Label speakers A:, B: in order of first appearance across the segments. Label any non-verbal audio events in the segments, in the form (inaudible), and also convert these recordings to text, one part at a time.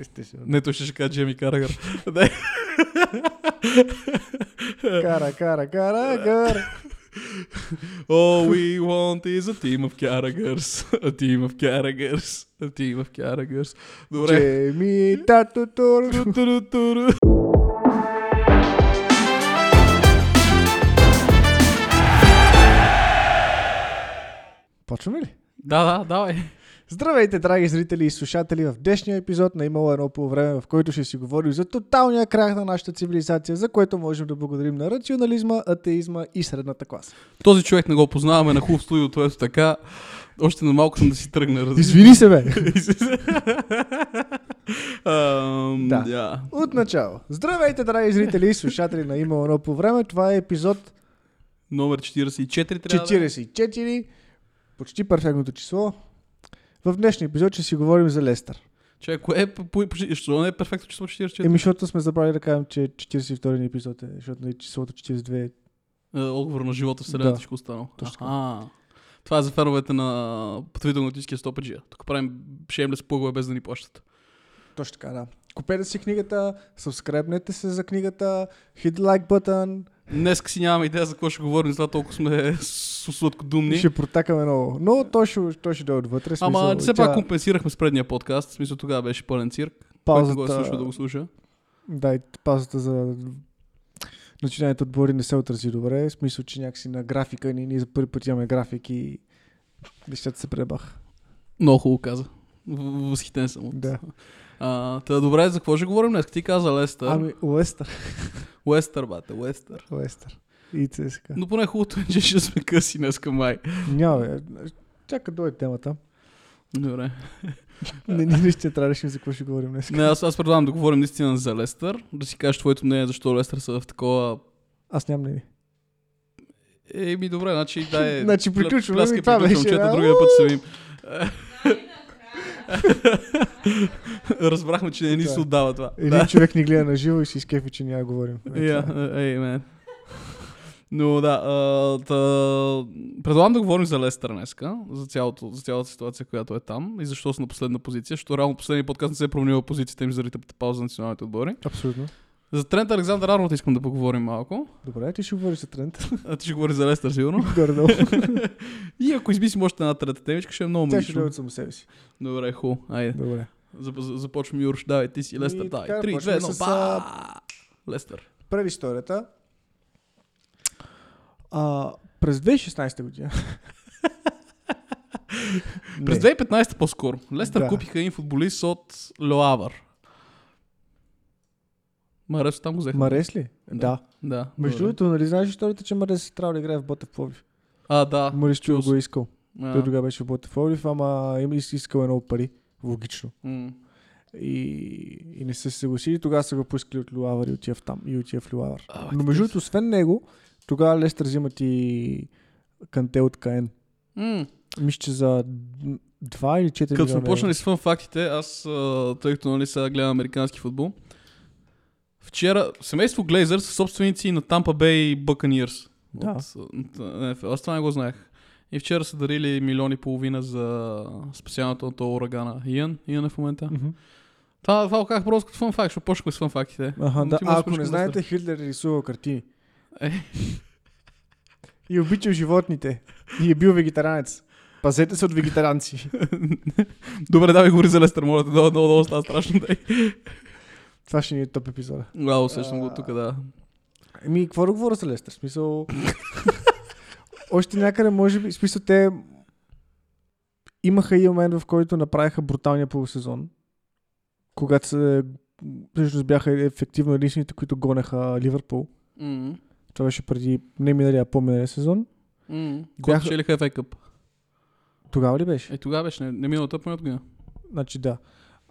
A: Естествено.
B: Не, той ще ще каже Джеми Карагър. (laughs)
A: Кара, кара, кара, кара. (laughs)
B: All we want is a team of Carragers. A team of Carragers. A team of Carragers. Добре.
A: Джейми, тато, тур.
B: Ту-ту-ту-ту.
A: Почваме ли?
B: Да, да, давай.
A: Здравейте, драги зрители и слушатели! В днешния епизод на Имало едно по време, в който ще си говорим за тоталния крах на нашата цивилизация, за което можем да благодарим на рационализма, атеизма и средната класа.
B: Този човек не го познаваме на хубав студио, ето така. Още на малко съм да си тръгна. разбира.
A: Извини се, бе! (laughs)
B: Ам,
A: Да.
B: да.
A: От начало. Здравейте, драги зрители и слушатели на Имало едно по време. Това е епизод
B: Номер 44 трябва да е.
A: 44, почти перфектното число. В днешния епизод ще си говорим за Лестър.
B: Чай, кое е, защо не е перфектно число 44?
A: Еми, защото сме забрали да кажем, че 42 ни епизод е, защото нали, числото 42 е
B: Е, отговор на живота, вселената,
A: Да.
B: всичко останало.
A: Точно.
B: Аха. Това е за феновете на пътвително-атлантическия стопаджия. Тук правим шеймлес плъгове без да ни плащат.
A: Точно така, да. Купете си книгата, сабскребнете се за книгата, hit like button
B: Днес си нямаме идея за какво ще говорим, затова толкова сме сладкодумни.
A: ще протакаме много. Но той ще, той ще дойде отвътре.
B: Ама
A: смисъл,
B: все
A: тя-
B: пак компенсирахме с предния подкаст. В смисъл тогава беше пълен цирк. Който не го е
A: паузата,
B: слушал да го слуша.
A: да, и паузата за начинанието отбори не се отрази добре. В смисъл, че някакси на графика ни, ние за първи път имаме график и нещата се пребах.
B: Много хубаво каза. Възхитен съм от.
A: Да.
B: А, та добре, за какво ще говорим днес? Ти каза Лестър.
A: Ами, Уестър.
B: Уестър, бате, Уестър.
A: Уестър. И ЦСКА.
B: Но поне хубавото е, че ще сме къси днес към май.
A: Няма, бе. Чака дойде темата.
B: Добре.
A: Не, ние наистина трябва да решим за какво ще говорим днес.
B: Не, аз, аз предлагам да говорим наистина за Лестър. Да си кажеш твоето мнение, защо Лестър са в такова...
A: Аз нямам мнение.
B: Еми, добре, значи дай... (laughs)
A: Значи приключваме,
B: пляскай,
A: ами това
B: приключвам,
A: беше,
B: чета,
A: да.
B: другия път ще се видим. (laughs) (laughs) (laughs) Разбрахме, че не ни се
A: Да.
B: отдава това.
A: Един човек ни гледа на живо и си изкефи, че няма да говорим. Е,
B: Я,
A: това е.
B: ей, мен. Но да, а, та, предлагам да говорим за Лестър днеска, за, цялото, за цялата ситуация, която е там и защо са на последна позиция, защото реално последния подкаст не се е променила позицията им заради тъпата пауза за националните отбори.
A: Абсолютно.
B: За Трент Александър Арнолд искам да поговорим малко.
A: Добре, ти ще говориш за тренд.
B: А ти ще говори за Лестър, сигурно.
A: Горе-долу. (laughs)
B: и ако измислим още една трета темичка, ще е много
A: Тя ще дойде само себе си.
B: Добре, ху. Айде.
A: Добре.
B: Зап- за- Започваме Юрш. Давай, ти си Лестър. Давай.
A: така,
B: 3, 2,
A: почваме
B: 1.
A: с,
B: Ба! Лестър.
A: Предисторията. А, през 2016 година. (laughs)
B: През
A: Не.
B: 2015 по-скоро. Лестър
A: Да.
B: купиха един футболист от Лоавър. Марес там го взеха.
A: Марес ли?
B: Да.
A: Да. Между другото, нали знаеш историята, че Марес трябва да играе в Ботев Пловдив?
B: А, да.
A: Марис Чуел
B: чул
A: го е искал.
B: А,
A: Той тогава беше в Ботев Пловдив, ама им искал много пари. Логично.
B: м.
A: И, и не се съгласили. Тогава са го поискали от Люавър и отива там. И отива в Люавър. Но между другото, освен него, тогава Лестър взимат и Канте от.
B: М.
A: Мисля, че за 2 или 4
B: Като сме почнали с фън фактите, аз, тъй като нали, сега гледам американски футбол, вчера семейство Глейзър са собственици на Tampa Bay Buccaneers.
A: Да.
B: От, от. Аз това не го знаех. И вчера са дарили милиони и половина за специалното на този урагана. Иан? Иан е в момента.
A: Мгм.
B: Това, това казах просто като фън факт, защото почнахме с фън фактите.
A: Аха, да. А, ако не знаете, Хитлер е рисувал картини.
B: Е.
A: И обичал животните. И е бил вегетаранец. Пазете се от вегетаранци. (laughs)
B: Добре, давай говори за Лестър, моля те, много, много, много става страшно. Дай.
A: Това ще ни е топ епизода.
B: Вау, усещам го тук, да.
A: Еми, какво да говоря за Лестър? Смисъл... Още някъде, може би, смисъл те имаха и момент, в който направиха бруталния полусезон. Когато се всъщност бяха ефективно единствените, които гонеха Ливърпул.
B: М.
A: Това беше преди не миналия, а по-миналия сезон.
B: М.
A: Бяха-
B: Когато FA Cup.
A: Тогава ли беше?
B: Е, тогава беше, не, не миналата по година.
A: Значи да.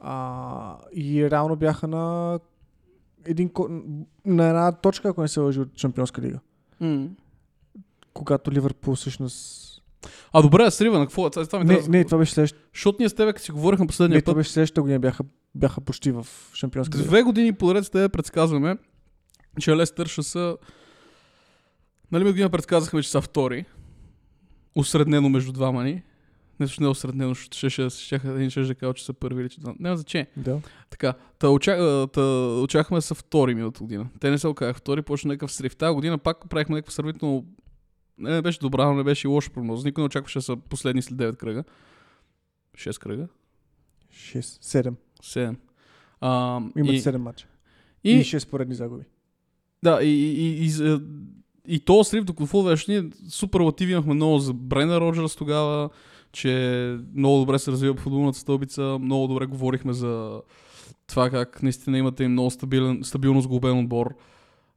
A: А, и реално бяха на един, ко- на една точка, ако не се лъжи от Шампионска лига.
B: М.
A: Когато Ливърпул всъщност...
B: А добре, а Срива, на какво? Това, това ми
A: Не,
B: трябва-
A: не, това беше следващата.
B: Защото ние с тебе, като си говорихме последния
A: Не, това
B: път,
A: беше следващата година. Бяха, бяха почти в Шампионска лига.
B: две години подред с тебе предсказваме, че Лестър ще са... Нали ми година предсказахме, че са втори. Усреднено между двама ни. Не точно не осреднено, ще, ще, ще, ще, ще, кажа, че са първи или че няма значение.
A: Да.
B: Така, та, очак, а, та очаквахме да са втори миналата година. Те не се оказаха втори, почна някакъв срив. Тази година пак правихме някаква сравнително... Не, не беше добра, но не беше и лоша прогноза. Никой не очакваше да са последни след 9 кръга. 6 кръга?
A: 6, 7.
B: 7. А,
A: Имат
B: и,
A: 7 мача.
B: и,
A: И 6 поредни загуби.
B: Да, и, и, и, и, и то срив, докато какво беше, ние суперлативи имахме много за Брена Роджерс тогава, че много добре се развива по футболната стълбица, много добре говорихме за това как наистина имате и много стабилен, стабилно сглобен отбор.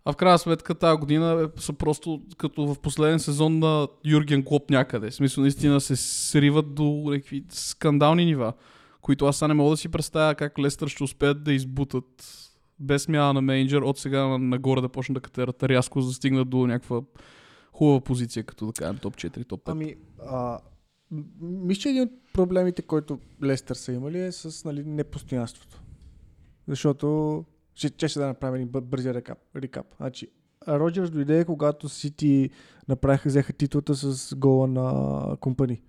B: А в крайна сметка тази година е- са просто като в последен сезон на Юрген Клоп някъде. В смисъл наистина се сриват до някакви скандални нива, които аз не мога да си представя как Лестър ще успеят да избутат без смяна на менеджер от сега на- нагоре да почнат да катерат рязко, за да стигнат до някаква хубава позиция, като да кажем топ 4, топ 5.
A: Ами, а, мисля, че един от проблемите, който Лестър са имали е с нали, непостоянството. Защото ще, че ще да направим един бър- бързи рекап. рекап. Значи, Роджерс дойде, когато Сити направиха, взеха титлата с гола на компани.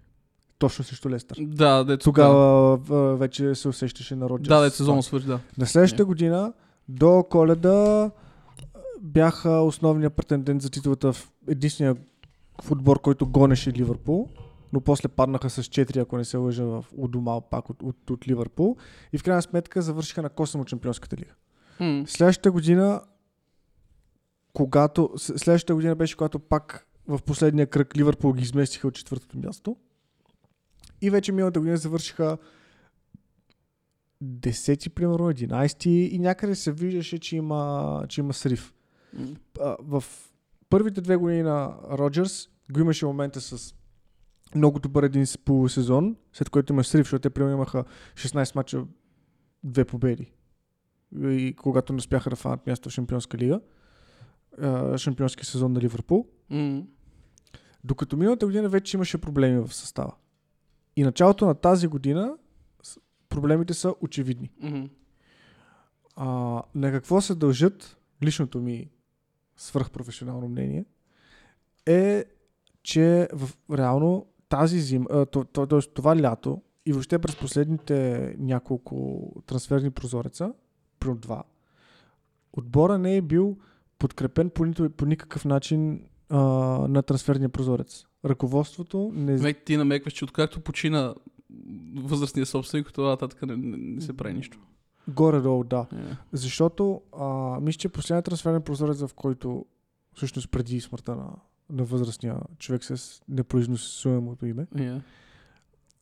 A: Точно срещу Лестър.
B: Да, дето
A: Тогава в- вече се усещаше на Роджерс.
B: Да, дето сезон свърши, да.
A: На следващата година до коледа бяха основният претендент за титлата в единствения в отбор, който гонеше Ливърпул, но после паднаха с 4, ако не се лъжа, в Удомал пак от, от, от Ливърпул и в крайна сметка завършиха на косъм от Чемпионската лига.
B: М.
A: Следващата година, когато, следващата година беше когато пак в последния кръг Ливърпул ги изместиха от четвъртото място. И вече миналата година завършиха 10 примерно, 11 и някъде се виждаше, че има, че има срив. А, в първите две години на Роджерс го имаше момента с много добър един полусезон, след което има срив, защото те примерно имаха 16 мача, две победи. И когато не успяха да фанат място в Шампионска лига, шампионски сезон на Ливърпул,
B: М.
A: докато миналата година вече имаше проблеми в състава. И началото на тази година проблемите са очевидни.
B: М.
A: А, на какво се дължат, личното ми свръхпрофесионално мнение, е, че в, реално тази зима, т.е. това лято и въобще през последните няколко трансферни прозореца, примерно два, отбора не е бил подкрепен по, нито, по никакъв начин а, на трансферния прозорец. Ръководството не...
B: Мек, ти намекваш, че откакто почина възрастния собственик, това нататък не, не, не се прави нищо.
A: Горе-долу, да.
B: Е.
A: Защото а, мисля, че последният трансферен прозорец, в който всъщност преди смъртта на, на възрастния човек с непроизносимото име,
B: Е.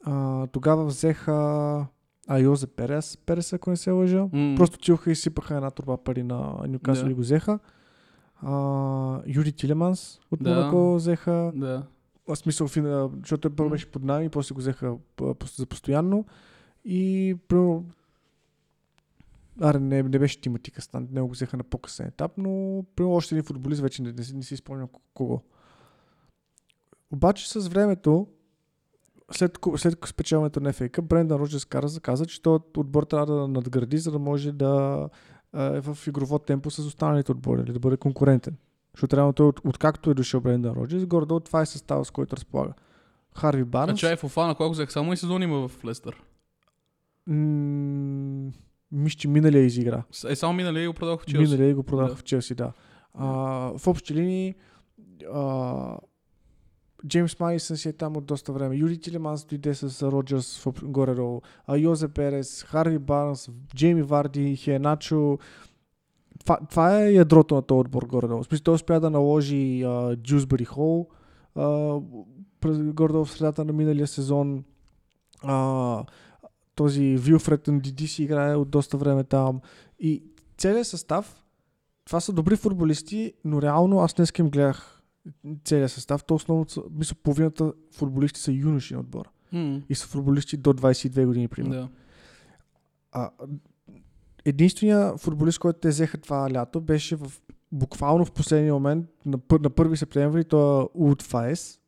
A: а, тогава взеха Айозе Перес, Перес, ако не се лъжа.
B: М.
A: Просто чилха и сипаха една турба пари на Нюкасъл
B: Да.
A: и го взеха. А, Юри Тилеманс от
B: Да.
A: Монако взеха.
B: Да.
A: В смисъл, защото той първо беше под найем и после го взеха за постоянно. И Аре, не, не беше Тимати Кастан, не го взеха на по-късен етап, но примерно още един футболист вече не, не, си- не си спомням кого. Обаче с времето, след, след спечелването на FA Cup, Брендан Роджерс каза, каза, че този отбор трябва да надгради, за да може да а, е в игрово темпо с останалите отбори, или да бъде конкурентен. Защото реално той, от, откакто е дошъл Брендан Роджерс, горе това е състава, с който разполага. Харви
B: А
A: Барнс.
B: чай Фофана, кога го взех? Само и сезон има в Лестър.
A: м- Мисля, че миналия изигра.
B: Е, само миналия го продавах в Челси.
A: Миналия го продавах
B: Да.
A: в Челси, да. А, в общи линии а, Джеймс Майсън си е там от доста време. Юри Тилеманс дойде с Роджерс в горе-долу. А Йозе Перес, Харви Барнс, Джейми Варди, Хеначо. Това, това е ядрото на този отбор горе-долу. В смисъл, той успя да наложи а, Дюсбери Хол а, горе-долу в средата на миналия сезон. А, този Вилфред Диди си играе от доста време там. И целият състав, това са добри футболисти, но реално аз днес им гледах целият състав. То основно, мисля, половината футболисти са юноши на отбора.
B: М.
A: И са футболисти до 22 години, примерно.
B: Да.
A: А, единственият футболист, който те взеха това лято, беше в, буквално в последния момент, на, на 1 септември, той е Уд Фаес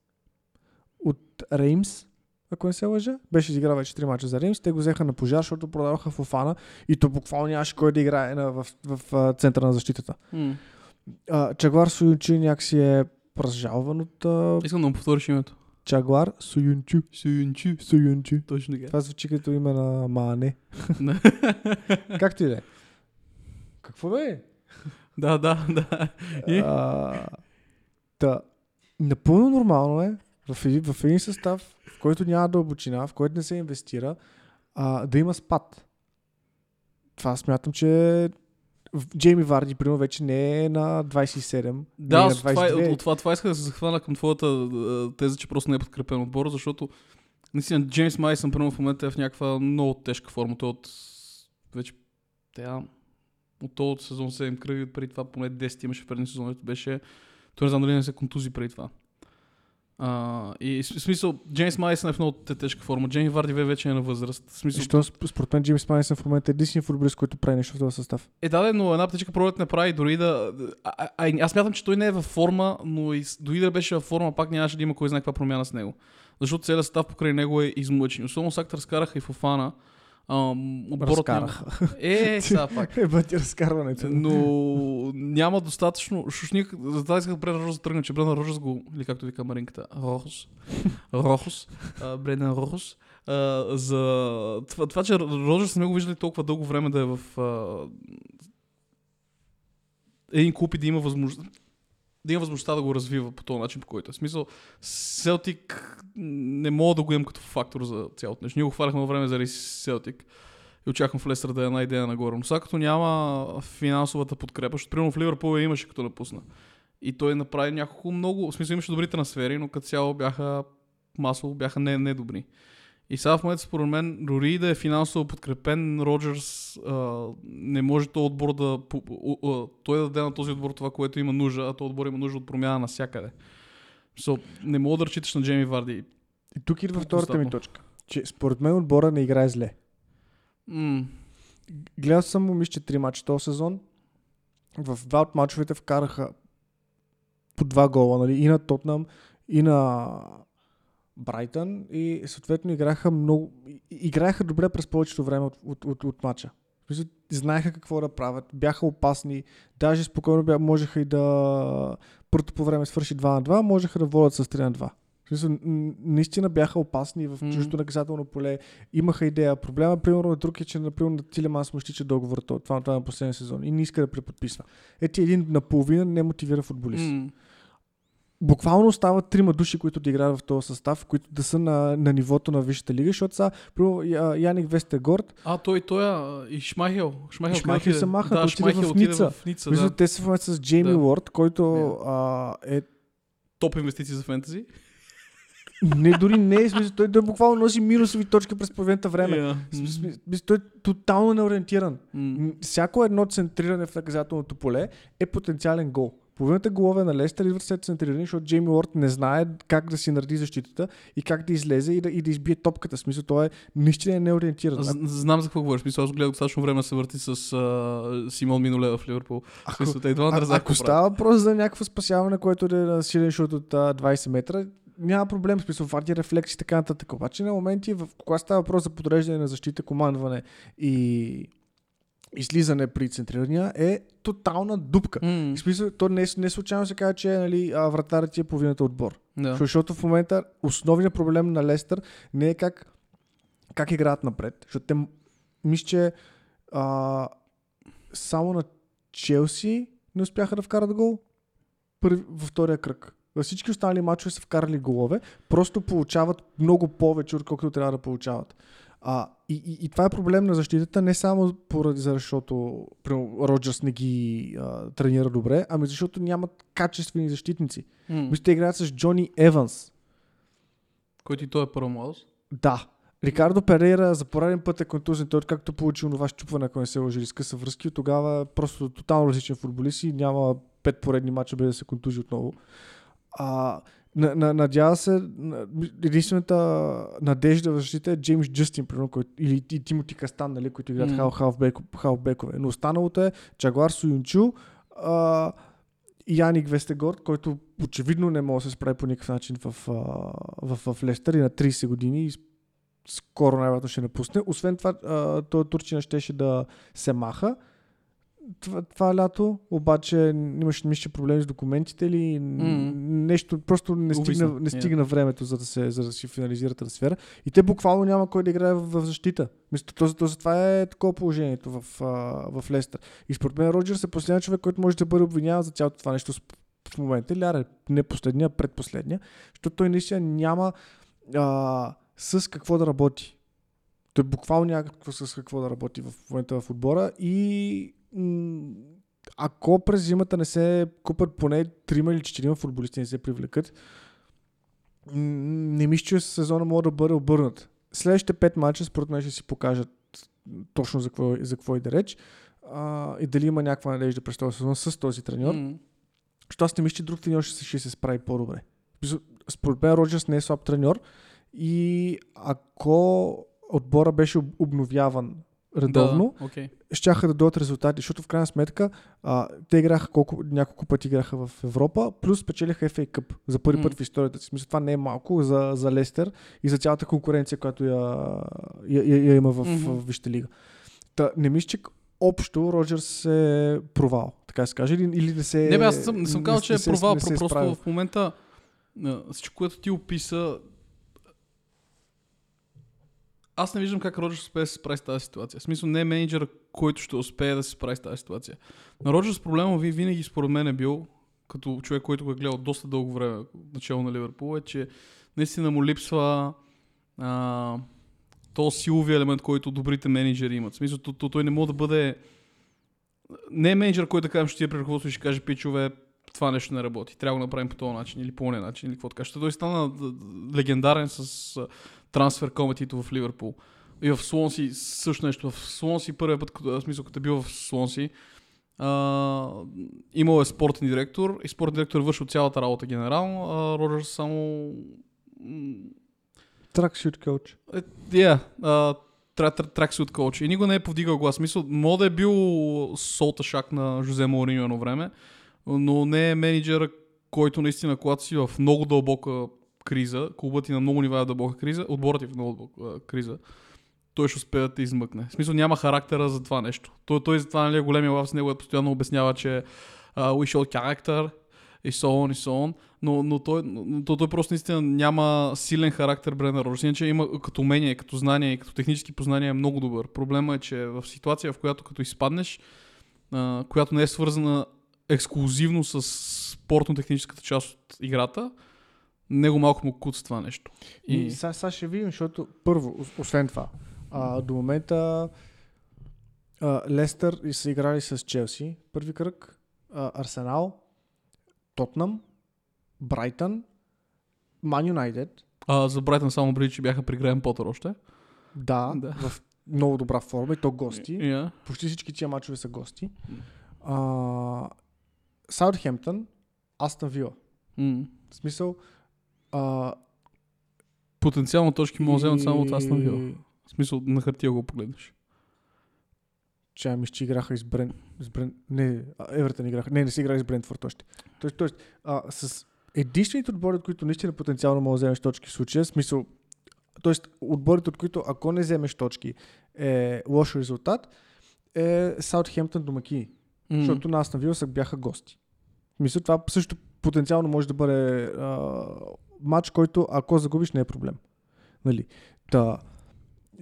A: от Реймс, ако не се лъжа. Беше изиграл вече 3 мача за Реймс. Те го взеха на пожар, защото продаваха Фофана и то буквално нямаше кой да играе на, в, в, в, центъра на защитата.
B: М.
A: А, Чагвар Суючи някакси е разжалван от... А,
B: Искам да му повториш името.
A: Чагуар Суюнчу.
B: Суюнчу.
A: Суюнчу.
B: Точно така.
A: Това звучи като име на Мане.
B: Не.
A: Както и да е. Какво да е?
B: да, да, да. И?
A: А, Та, напълно нормално е в един, в един състав, в който няма дълбочина, в който не се инвестира, а, да има спад. Това смятам, че Джейми Варди, примерно, вече не е на 27. не
B: Да,
A: е на
B: с това,
A: 22.
B: от, от това, това исках да се захвана към твоята теза, че просто не е подкрепен отбор, защото наистина Джеймс Майсън примерно в момента е в някаква много тежка форма. Той от вече тя, от този сезон 7 кръги, преди това поне 10 имаше в предния сезон, беше той не знам дали не се контузи преди това. А, и в смисъл, Джеймс Майсън е в много те- тежка форма. Джейми Варди вече е на възраст. В смисъл,
A: Защо сп- според мен Джеймс Майсън в момента е единствения футболист, който прави нещо в този състав.
B: Е, да, де, но една птичка пролет не прави дори да... А, а, а, аз мятам, че той не е във форма, но и, с- дори да беше във форма, пак нямаше да има кой знае каква промяна с него. Защото целият състав покрай него е измъчен. Особено сакта разкараха и Фофана. Ам, отборът
A: Разкараха.
B: Няма... Е, (laughs) сега пак.
A: Е, бъде разкарването.
B: Но няма достатъчно. Шушник, за това исках Брендан Рожес да тръгне, че Брендан Рожес го, или както вика Маринката, Рохос, Рохос, а, Брендан Рохос, за това, това, че Рожес не го виждали толкова дълго време да е в а, един клуб и да има възможност да има възможността да го развива по този начин, по който е. Смисъл, Селтик не мога да го имам като фактор за цялото нещо. Ние го хваляхме във време заради Селтик и очаквам в Лестър да е една идея нагоре. Но сега като няма финансовата подкрепа, защото примерно в Ливърпул имаше като напусна. И той направи няколко много, в смисъл имаше добри трансфери, но като цяло бяха масово бяха не, недобри. И сега в момента според мен, дори да е финансово подкрепен, Роджерс а, не може този отбор да... о- той да даде на този отбор това, което има нужда, а този отбор има нужда от промяна навсякъде. So, не мога да разчиташ на Джейми Варди.
A: И тук идва втората ми точка. Че според мен отбора не играе зле.
B: М-
A: Гледал съм му, мисля, че три мача този сезон. В два от мачовете вкараха по два гола, нали? И на Тотнам, и на Брайтън. И съответно играха много. Играеха добре през повечето време от, от, от, от смисъл, Знаеха какво да правят, бяха опасни, даже спокойно бя, можеха и да първото по време свърши 2 на 2, можеха да водят с 3 на 2. В смисъл, н- наистина бяха опасни в чуждото наказателно поле, имаха идея. Проблема, примерно, на друг е, че, например, на Тилеманс му изтича договор това, това, на последния сезон и не иска да преподписва. Ети един наполовина не мотивира футболист. Буквално остават трима души, които да играят в този състав, които да са на, на нивото на Висшата лига, защото примерно, Я- Яник Вестегорд,
B: А, той, той, а, и Шмайхел. Шмайхел,
A: Шмайхел
B: къде
A: се маха,
B: да,
A: той отиде в Ница.
B: в Ница
A: мисля,
B: да.
A: те са в с Джейми
B: Да.
A: Уорд, който
B: Да.
A: а, е
B: Топ инвестиции за фентези.
A: не, дори не е, смисъл, той, той буквално носи минусови точки през половината време.
B: Yeah.
A: Смисъл, той е тотално неориентиран.
B: М,
A: Всяко едно центриране в наказателното поле е потенциален гол. Половината голове на Лестър идват след центриране, защото Джейми Уорд не знае как да си нареди защитата и как да излезе и да, и да избие топката. В смисъл, той е наистина е неориентиран.
B: Аз знам за какво говориш. Мисля, аз гледах достатъчно време се върти с а, Симон Миноле в Ливърпул.
A: Ако,
B: смисъл,
A: а,
B: разбраха
A: ако
B: правят.
A: става въпрос за някакво спасяване, което да е на силен шут от а, 20 метра, няма проблем, смисъл, варди рефлекси и така нататък. Обаче на моменти, в, когато става въпрос за подреждане на защита, командване и излизане при центрирания, е тотална дупка. В смисъл, то не, не случайно се казва, че нали, ти е половината отбор.
B: Да.
A: Защото в момента основният проблем на Лестър не е как, как играят напред. Защото те, мисля, че а, само на Челси не успяха да вкарат гол първи, във втория кръг. Във всички останали мачове са вкарали голове, просто получават много повече, отколкото трябва да получават. А, и, и, и това е проблем на защитата, не само поради защото примерно, Роджерс не ги а, тренира добре, ами защото нямат качествени защитници.
B: М.
A: Мисля, те играят с Джони Еванс.
B: Който и той е младост.
A: Да. Рикардо Перейра за пореден път е контузен. Той както получи онова щупване, ако не се лъжи, скъса връзки, тогава е просто тотално различен футболист и няма пет поредни мача без да се контузи отново. А, надява се, на- единствената надежда в защита е Джеймс Джастин, примерно, който, или и Тимоти Кастан, нали, които играят mm. халфбекове. халфбекове. Но останалото е Джагуар Суюнчу, Яник Вестегорд, който очевидно не може да се справи по никакъв начин в, а, в, в Лестър и на 30 години и скоро най-вероятно ще напусне. Освен това, той Турчина щеше да се маха. Това, това лято, обаче имаше мисля, проблеми с документите или
B: Мгм.
A: нещо, просто не стигна, не
B: yeah.
A: стигна времето, за да, се, за да си финализира трансфера. И те буквално няма кой да играе в, в защита. Мисля, то, то, това е такова положението в, в Лестър. И според мен Роджерс е последният човек, който може да бъде обвиняван за цялото това нещо в момента. Ляра е не последния, предпоследния, защото той наистина няма а, с какво да работи. Той буквално няма какво, с какво да работи в момента в отбора и ако през зимата не се купат поне 3 или 4 футболисти не се привлекат, не мисля, че сезона може да бъде обърнат. Следващите 5 мача според мен ще си покажат точно за какво, за какво и да реч а, и дали има някаква надежда през този сезон с този треньор.
B: М.
A: Защото аз не мисля, че друг треньор ще, се- ще се справи по-добре. Според мен Роджерс не е слаб треньор и ако отбора беше об- обновяван редовно,
B: Да, окей.
A: щяха да дойдат резултати, защото в крайна сметка а, те играха колко, няколко пъти играха в Европа, плюс спечелиха FA Cup за първи
B: М.
A: път в историята си. Мисля, това не е малко за, за Лестер и за цялата конкуренция, която я, я, я, я има в,
B: Мгм.
A: в Висшата лига. Та, не мисля, че общо Роджерс е провал, така се каже, или, или не се...
B: Не, бе, аз съм, не съм казал, че е провал,
A: не се
B: просто
A: справил.
B: в момента всичко, което ти описа, аз не виждам как Роджерс успее да се справи с тази ситуация. В смисъл не е менеджера, който ще успее да се справи с тази ситуация. На Роджерс проблема ви винаги според мен е бил, като човек, който го е гледал доста дълго време начало на Ливърпул, е, че наистина му липсва а, то силови елемент, който добрите менеджери имат. В смисъл, то, то, той не може да бъде не е менеджер, който да кажем, ще ти е и ще каже, пичове, това нещо не работи. Трябва да го направим по този начин или по този начин или какво така. Ще той стана легендарен с трансфер комитето в Ливърпул. И в Слонси също нещо. В Слонси първият път, като, в смисъл, като е бил в Слонси, а, имал е спортен директор и спортен директор е вършил цялата работа генерално, а Роджерс само
A: Тракшют коуч.
B: е, yeah, uh, траксут коуч. И никой не е повдигал глас. Мисъл, може да е бил солта шак на Жозе Мауриньо едно време, но не е менеджера, който наистина, когато си в много дълбока криза, клубът ти на много нива е дълбока криза, отборът ти е в много дълбока криза, той ще успее да те измъкне. В смисъл няма характера за това нещо. Той, той за това нали, е големия лав с него е постоянно обяснява, че uh, we showed character и so on и so on, но, но, той, но той, той просто наистина няма силен характер Бренер Роджерс, иначе има като умение, като знание и като технически познания е много добър. Проблема е, че в ситуация, в която като изпаднеш, а, която не е свързана ексклюзивно с спортно-техническата част от играта, него малко му куца това нещо.
A: И, и сега, сега ще видим, защото първо, ос- освен това, а, до момента а, Лестър и са играли с Челси, първи кръг, а, Арсенал, Тотнам, Брайтън, Ман Юнайтед,
B: а, за Брайтън само преди, че бяха при Грaham Потър още.
A: да,
B: Да.
A: в много добра форма и то гости.
B: Yeah.
A: Почти всички тия мачове са гости. А, Саутхемптън, Астон Вила.
B: Mm.
A: В смисъл, а,
B: Потенциално точки може да вземат само от Астон Вила. В смисъл, на хартия го погледнеш.
A: че ами играха с Брен... С Брен... Не, Евертън играха. Не, не си играли с Брентфорд още. Тоест, тоест а, с единствените отбори, от които наистина потенциално може да вземеш точки в случая, в смисъл, Тоест, отборите, от които ако не вземеш точки, е лош резултат, е Саутхемптън домакини.
B: Mm.
A: Защото на Астон Вила са бяха гости. Мисля, това също потенциално може да бъде а, матч, който ако загубиш не е проблем. Нали? Та,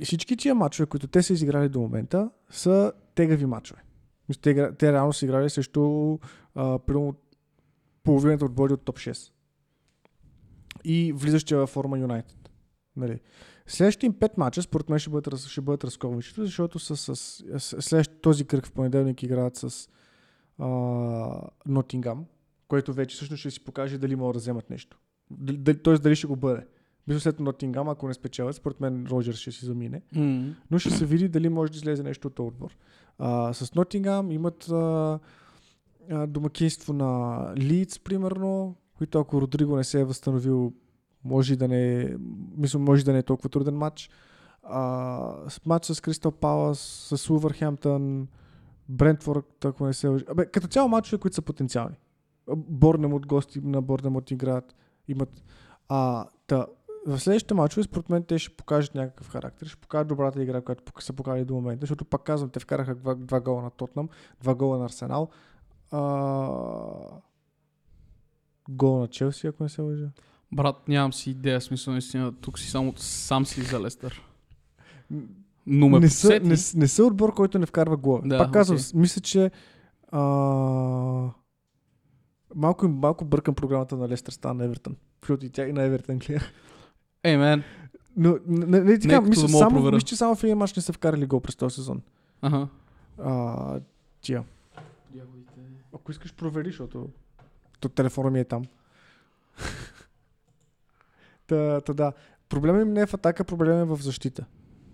A: всички тия матчове, които те са изиграли до момента, са тегави матчове. Мисля, те, те реално са играли срещу а, примерно половината отбори от топ 6. И влизащия във форма Юнайтед. Нали? Следващите им пет мача, според мен, ще бъдат, ще бъдат разковничето, защото с, с, с, следващ този кръг в понеделник играят с Нотингам, което вече всъщност ще си покаже дали могат да вземат нещо. Дали, тоест дали ще го бъде. Мисля след Нотингам, ако не спечелят, според мен Роджерс ще си замине.
B: Mm.
A: Но ще се види дали може да излезе нещо от отбор. А, с Нотингам имат а, а, домакинство на Лидс, примерно, които ако Родриго не се е възстановил, може да не е, мисля, може да не е толкова труден матч. А, с матч с Кристал Палас, с Улвърхемптън, Брентфорд, ако не се лъжа. Абе, като цяло матчове, които са потенциални. Борнем от гости на Борнем от играят, имат а, та, в следващите мачове, според мен, те ще покажат някакъв характер, ще покажат добрата игра, която са показали до момента, защото пак казвам, те вкараха два, два гола на Тотнам, два гола на Арсенал, а... гол на Челси, ако не се лъжа.
B: Брат, нямам си идея, смисъл наистина, тук си само сам си за Лестър. Но ме
A: не, са, не, не са отбор, който не вкарва глава.
B: Да,
A: Пак казвам, с- мисля, че а... малко, малко бъркам програмата на Лестър стана на Евертън. Защото и тя и на Евертън гледа.
B: Ей, мен.
A: Но не, не, така, мисля,
B: да
A: само,
B: проверя.
A: мисля, че само в един мач не са вкарали гол през този сезон.
B: Ага.
A: А, тия. Ако искаш, провери, защото то телефона ми е там. (laughs) та, та, да. Проблемът им не е в атака, проблемът е в защита.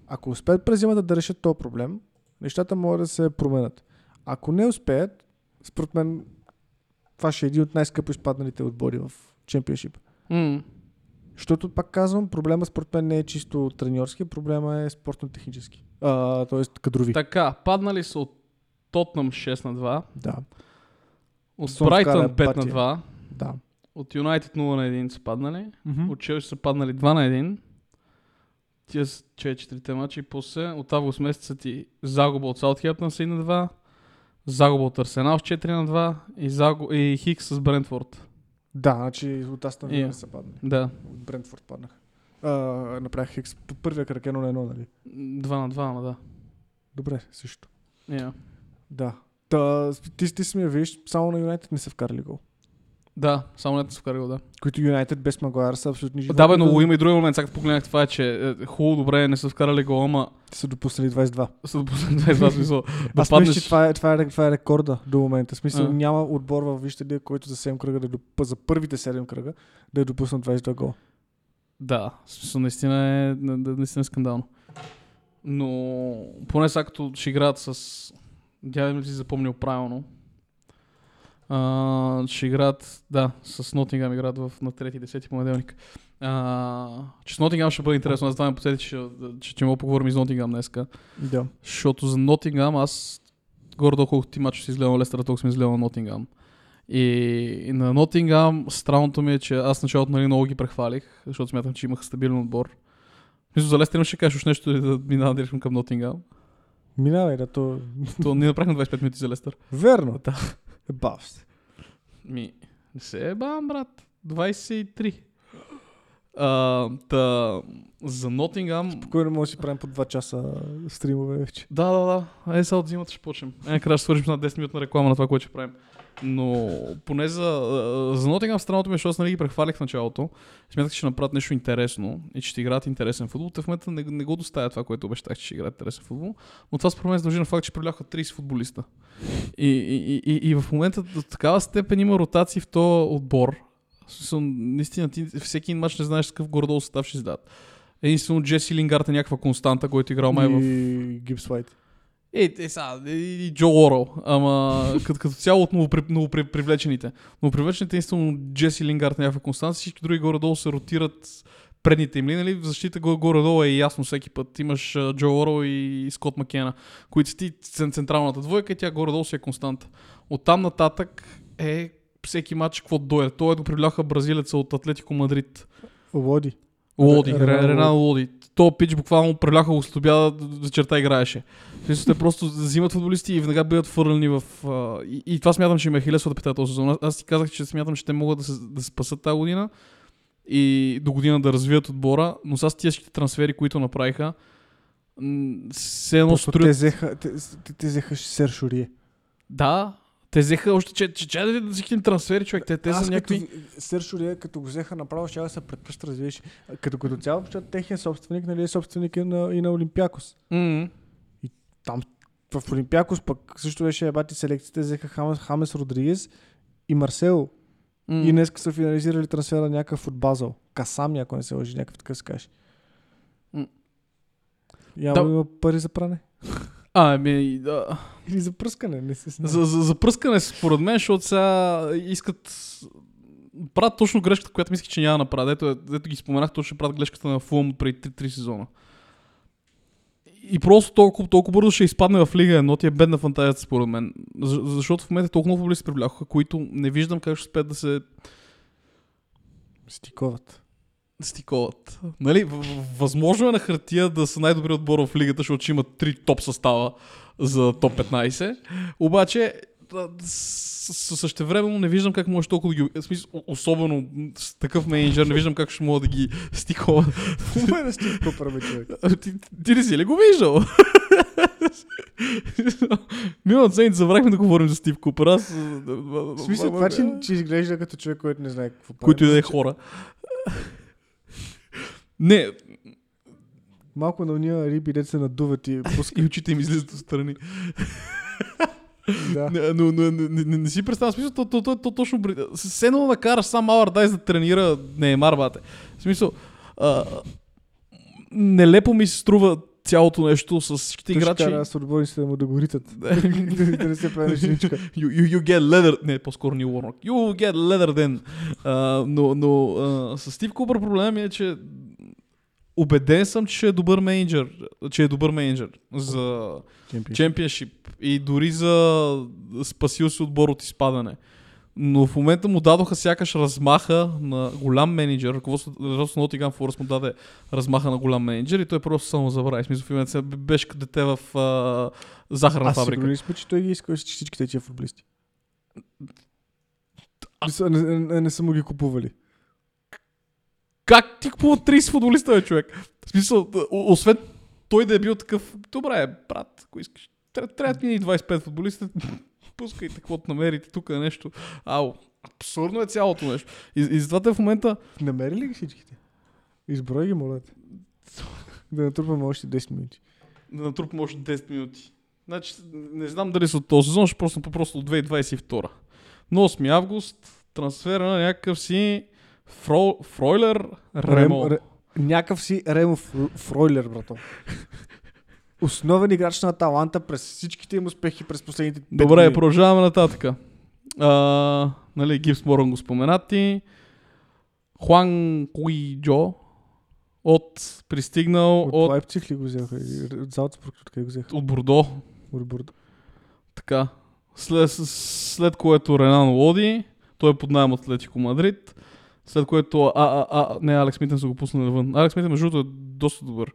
A: Ако успеят през зимата да решат този проблем, нещата могат да се променят. Ако не успеят, според мен, това ще е един от най-скъпо изпадналите отбори в чемпионшип.
B: М.
A: Защото, пак казвам, проблема според мен не е чисто треньорски, проблема е спортно-технически. Тоест кадрови.
B: Така, паднали са от Тотнам 6 на 2,
A: Да,
B: от
A: Сон
B: Брайтън
A: вкара
B: 5 на
A: батия.
B: 2,
A: да.
B: от Юнайтед 0 на 1 са паднали,
A: Мгм.
B: от Челси са паднали 2 на 1. Тия са 4-те мача и после от август месеца ти загуба от Саутхемптън са и на 2, загуба от Арсенал с 4 на 2 и, загу... и Хикс с Брентфорд.
A: Да, значи от Астън Вила
B: Е.
A: не са паднали.
B: Да,
A: От Брентфорд паднаха. Направих хикс по първия кръг едно на едно, нали?
B: 2 на 2, ама да.
A: Добре, също.
B: Yeah.
A: Да. Та, ти, ти си ми я виж, само на Юнайтед не са вкарали гол.
B: Да, само не са вкарали да.
A: Които Юнайтед без Магуайр са абсолютни животни.
B: Да, бе, но има и други момент. Сега погледнах това е, че е, хубаво, добре, не са вкарали гол, ама
A: са допуснали 22.
B: са допуснали 22 смисъл. Да
A: Аз мисля, че
B: паднеш...
A: това е, това, е, това е рекорда до момента. Смисъл
B: А.
A: няма отбор в Вижте лига, който за 7 кръга, да е за първите 7 кръга да е допуснал 22 гол.
B: Да, смисъл наистина е, на- на- наистина е скандално. Но поне сега като ще играят с... Дядо ми си запомнил правилно. А, ще играят, да, с Нотингам играят в, на 3-10 понеделник. А, че с Нотингам ще бъде интересно. Аз това ме посети, че, че, че мога поговорим и с Нотингам днеска.
A: Да.
B: Защото за Нотингам аз горе-долу колкото ти мачо си изгледал на Лестър, толкова съм изгледал на Нотингам. И, на Нотингам странното ми е, че аз началото нали, много ги прехвалих, защото смятам, че имаха стабилен отбор. Мисля, за Лестър ще кажеш нещо и да минава директно към Нотингам.
A: Минавай, да, то...
B: То ние направихме 25 минути за Лестър.
A: Верно.
B: Да.
A: Бав се.
B: Ми, не се е бам, брат. 23. А, та, за Нотингам...
A: Спокойно може да си правим по 2 часа стримове вече.
B: Да, да, да. Е, сега от зимата ще почнем. Е, накрая ще свържим на 10 минутна реклама на това, което ще правим. Но поне за, за Нотингам странното ми е, защото нали ги прехвалих в началото. Смятах, че ще направят нещо интересно и че ще играят интересен футбол. Те в момента не, не го доставят това, което обещах, че ще играят интересен футбол. Но това според мен се дължи на факт, че привляха 30 футболиста. И, и, и, и, в момента до такава степен има ротации в този отбор. Смисъл, наистина, ти всеки мач не знаеш какъв горе-долу състав ще издадат. Единствено Джеси Лингард е някаква константа, който е играл май в
A: И Гибс Уайт.
B: Ей, е, сега, и, Джо Уоръл, ама като, като цяло от новопри, новопривлечените. Новопривлечените единствено Джеси Лингард някаква константа, всички други горе-долу се ротират предните им ли, нали? В защита го- горе-долу е ясно всеки път. Имаш Джо Уоръл и Скот Макена, които са ти цен- централната двойка и тя горе-долу си е константа. Оттам нататък е всеки матч какво дойде. Той го привляха бразилеца от Атлетико Мадрид.
A: Лоди.
B: Лоди,
A: Ре- Ренал
B: Ренал Лоди. То пич буквално преляха го обяда, вечерта играеше. Те просто взимат футболисти и веднага бидат фърлени в... а, и, и, това смятам, че им е хилесовата пета този сезон. Аз, ти казах, че смятам, че те могат да се, да се спасат тази година и до година да развият отбора, но с тежките трансфери, които направиха, все едно
A: Просто те
B: строят...
A: взеха, те, те, те взеха Сер Шурие.
B: Да, те взеха още, че, че, че, да всички им трансфери, човек, те, те
A: Аз
B: са някакви...
A: Като, Шурие, като го взеха направо, ще да се предпочитат, разбираш. Като като цяло, защото техният собственик, нали, е собственик и на, и на Олимпиакос.
B: М,
A: В Олимпиакос пък също беше бати селекцията, взеха Хамес, Хамес Родригес и Марсел.
B: м.
A: И днес са финализирали трансфера някакъв от Базъл. Касам, ако не се лъжи, някакъв такъв се каже.
B: М.
A: Явно
B: Да.
A: има пари за пране. (laughs)
B: А, ами, да.
A: Или за пръскане, не се знае.
B: За, за, за пръскане, според мен, защото сега искат. Правят точно грешката, която мислех, че няма да направят. Ето, ето ги споменах, точно ще правят грешката на Фулм преди 3, сезона. И просто толкова, толкова бързо ще изпадне в Лига 1, ти е бедна фантазията, според мен. За, защото в момента толкова много футболисти привлякоха, които не виждам как ще успеят да се...
A: Стиковат.
B: Стиковат. Нали, в- в- възможно е на хартия да са най-добри отбор в лигата, защото ще имат три топ състава за топ 15. Обаче, същевременно не виждам как може толкова да ги... В смисъл, особено с такъв менеджер, не виждам как ще мога да ги стикова.
A: На Стив Купър, бе, човек.
B: ти, ти не си ли го виждал? Миналата седмица забравихме да говорим за Стив Купер. Аз...
A: В смисъл, това, че, че изглежда като човек, който не знае какво прави.
B: Които и да е хора. Не,
A: Малко на уния риби, дете се надуват и пускат. (laughs)
B: и очите им излизат отстрани. (laughs)
A: да.
B: Не, но, но, не, не, не, не си представям, смисъл, то, то, то, то точно... С едно да караш сам Алардайс да тренира Неймар, бате. В смисъл, а, нелепо ми се струва цялото нещо с всичките
A: Той ще
B: играчи.
A: кара с отборниците да му да го ритат. (laughs) да не се прави на шиничка.
B: you, you, you get leather... Не, по-скоро Нил Уорнок. You get leather then. А, но но а, с Стив Купър проблем е, че убеден съм, че е добър менеджер. Че е добър менеджер за чемпионшип и дори за спасил си отбор от изпадане. Но в момента му дадоха сякаш размаха на голям менеджер. Ръководството на Nottingham Forest му даде размаха на голям менеджер и той просто само забрави. Смисъл, в момента се беше като дете в а, захарна
A: Аз
B: фабрика.
A: сигурен ли сме, че той ги иска всичките тия футболисти? Не, не, не, не са му ги купували.
B: Как ти купува 30 футболиста, бе, човек? В смисъл, освен той да е бил такъв, добре, брат, ако искаш, тря- трябва ми и 25 футболиста, (laughs) пускайте каквото намерите тук нещо. Ау, абсурдно е цялото нещо. И, и затова те в момента,
A: Намери ли ги всичките? Изброй ги, моля те. Да натрупаме още 10 минути.
B: да натрупам още 10 минути. Значи, не знам дали са от този сезон, ще просто по-просто от 2022. На 8 август, трансфера на някакъв си Фро, Фройлер Ремо.
A: Рем- Ре- Някакъв си Ремо Фр- Фройлер, брато. (laughs) Основен играч на Аталанта през всичките им успехи през последните 5
B: Добре,
A: години.
B: продължаваме нататък. А, нали, Гипс Моран го споменати. Хуан Куиджо от пристигнал
A: От,
B: от,
A: Лайпциг ли го взеха? Залцбург, откъде го взеха?
B: от Бордо.
A: От Бурдо.
B: Така. След, след което Ренан Лоди, той е под найем Атлетико Мадрид. След което, а, а, а, не, Алекс Митен са го пуснали навън. Алекс Митен, между другото, е доста добър.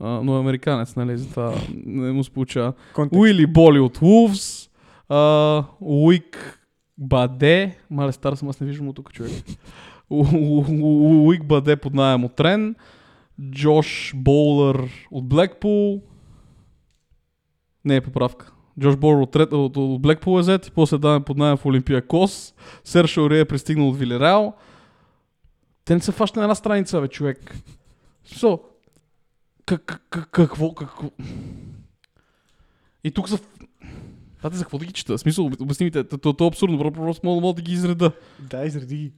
B: А, но е американец, нали, затова не му се получава.
A: Контекст.
B: Уили Боли от Wolves. а, Уик Баде. Мале стар съм, аз не виждам от тук човек. Уик Баде под найем от Рен. Джош Боулър от Блекпул. Не е поправка. Джош Боулър от, от, от Блекпул е взет и после даваме под найем в Олимпия Кос. Серж Ория е пристигнал от Вилереал. Те не са фащани на една страница, бе, човек. So, как, как, как, какво, какво? И тук са... Тате, за какво да ги чета? В смисъл, обясни ми то, то, е абсурдно, про- просто мога, мога да ги изреда.
A: Да, изреди ги.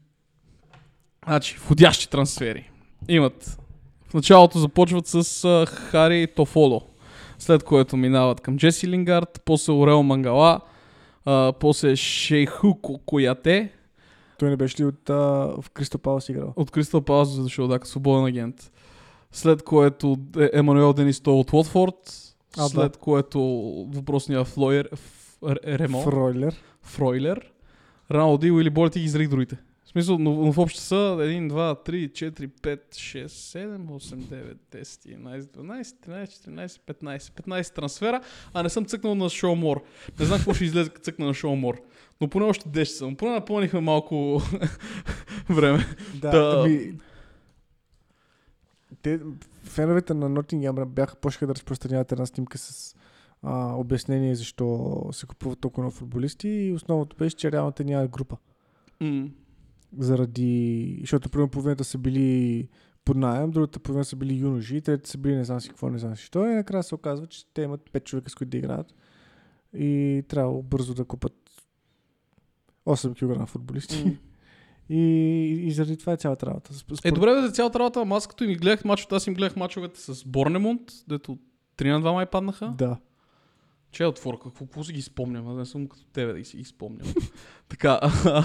B: Значи, входящи трансфери. Имат. В началото започват с а, Хари Тофоло, след което минават към Джеси Лингард, после Орел Мангала, а, после Шейху Ко- Кояте
A: Той не беше ли от а, в Кристо Палас играл?
B: от Кристал Палас дошъл, да, като свободен агент. След което е- Емануел Денис той от Уотфорд,
A: А, да.
B: след което въпросния Флойер, Ремо.
A: Фройлер.
B: Фройлер, Раналди или Болти ги изрих другите. Смисъл, но, но в общи са 1, 2, 3, 4, 5, 6, 7, 8, 9, 10, 11, 12, 13, 14, 15. 15 трансфера, а не съм цъкнал на Шоу Мор. Не знам какво ще излезе като цъкна на Шоу Мор. Но поне още 10 съм. Поне напълнихме малко (laughs) време.
A: Да,
B: Да.
A: ами... Те, феновете на Nottingham бяха почнаха да разпространяват една снимка с а, обяснение защо се купуват толкова много футболисти и основното беше, че реално те нямат група.
B: М.
A: Заради... Защото примерно половината са били под найем, другата половина са били юноши, третите са били не знам си какво, не знам си що. И накрая се оказва, че те имат 5 човека с които да играят. И трябва бързо да купат 8 кг футболисти.
B: М.
A: И, и заради това е цялата работа. Сп-
B: Е,
A: според-
B: добре, бе, за цялата работа, ама аз като им гледах мачовете, аз им гледах мачовете с Борнемонт, дето 3 на 2 май паднаха.
A: Да.
B: Че е отвор, какво, какво си ги спомням? Аз не съм като тебе да си ги спомням. (laughs) така, а,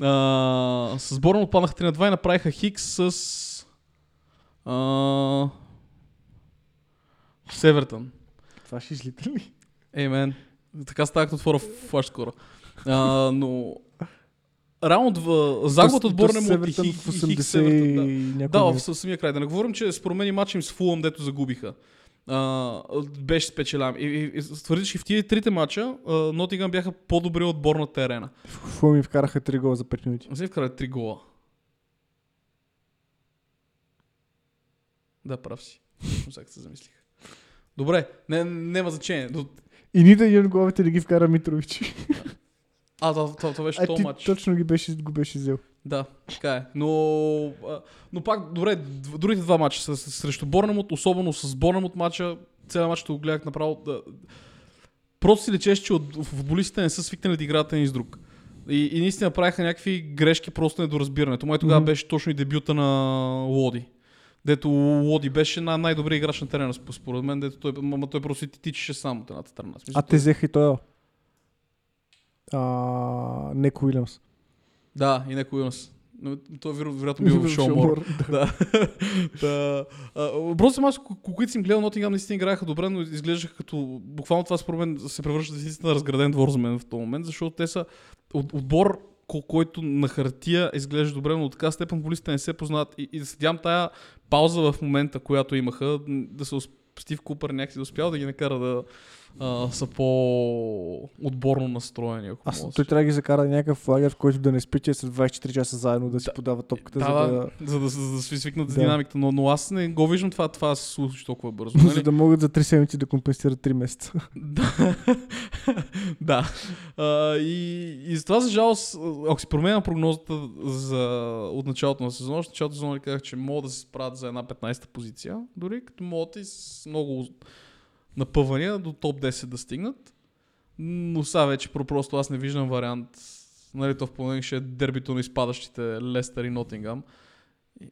B: а, с Борн отпаднаха 3 на 2 и направиха Хикс с а, Севертън.
A: Това ще излита ли?
B: Ей, мен, така става като отвора в флаш скоро. А, но раунд в загубата от Борнемут и
A: Севертън
B: Хи-
A: в
B: и Хикс
A: 80
B: Евертън, да.
A: и
B: Да, в самия край. Да не говорим, че според мен и матча им с Фулъм, дето загубиха. А, беше спечелям. И, и, и твърдиш, и в тия трите матча Нотингъм бяха по-добри от отборната арена.
A: Фу ми вкараха 3 гола за 5 минути.
B: Не се вкара три гола. Да, прав си. Сега се замислих. Добре, не, няма значение. До...
A: И нито един от головете не ги вкара Митрович.
B: А, това, това, това беше
A: А
B: то матч.
A: точно ги беше, го беше взел.
B: Да, така е. Но, но пак, добре, другите два матча с, срещу Борнемот, особено с Борнемот матча, целият матч го гледах направо. Да, просто си лечеше, че от, футболистите не са свикнали да играят един с друг. И, и наистина правиха някакви грешки, просто недоразбирането. Май тогава
A: Мгм.
B: беше точно и дебюта на Лоди. Дето Лоди беше на най-добрият играч на терена, сп- според мен, дето той, ама той просто си тичеше сам от едната страна. Смисъл,
A: А те взеха и той. А, Неко Уилямс.
B: Да, и някой нас. Но той веро- вероятно бил в Шоумор. Да. да. (laughs) А, Въпросът е, аз, ко- които съм гледал, Нотингам наистина играеха добре, но изглеждаха като... Буквално това според мен се превръща наистина разграден двор за мен в този момент, защото те са от, отбор, ко- който на хартия изглежда добре, но от така степен футболистите не се познават. И, и да седям тая пауза в момента, която имаха, да се Стив Купър някакси да успял да ги накара да а, са по-отборно настроени. Ако
A: Аз, той трябва да ги закара някакъв лагер, в който да не спича след 24 часа заедно да си
B: Да.
A: подава топката,
B: Да,
A: за
B: да, за да, за да се свикнат с
A: Да.
B: динамиката, но, но аз не го виждам това, това се случи толкова бързо. (laughs)
A: за
B: Нали?
A: да могат за 3 седмици да компенсират 3 месеца. (laughs)
B: да. да. А, и, и за това, за жалост, ако си променя прогнозата за, от началото на сезона, в началото на сезона казах, че могат да се справят за една 15-та позиция, дори като могат и с много напъвания до топ 10 да стигнат. Но сега вече про- просто аз не виждам вариант. Нали, то в понеделник ще е дербито на изпадащите Лестър и Нотингам.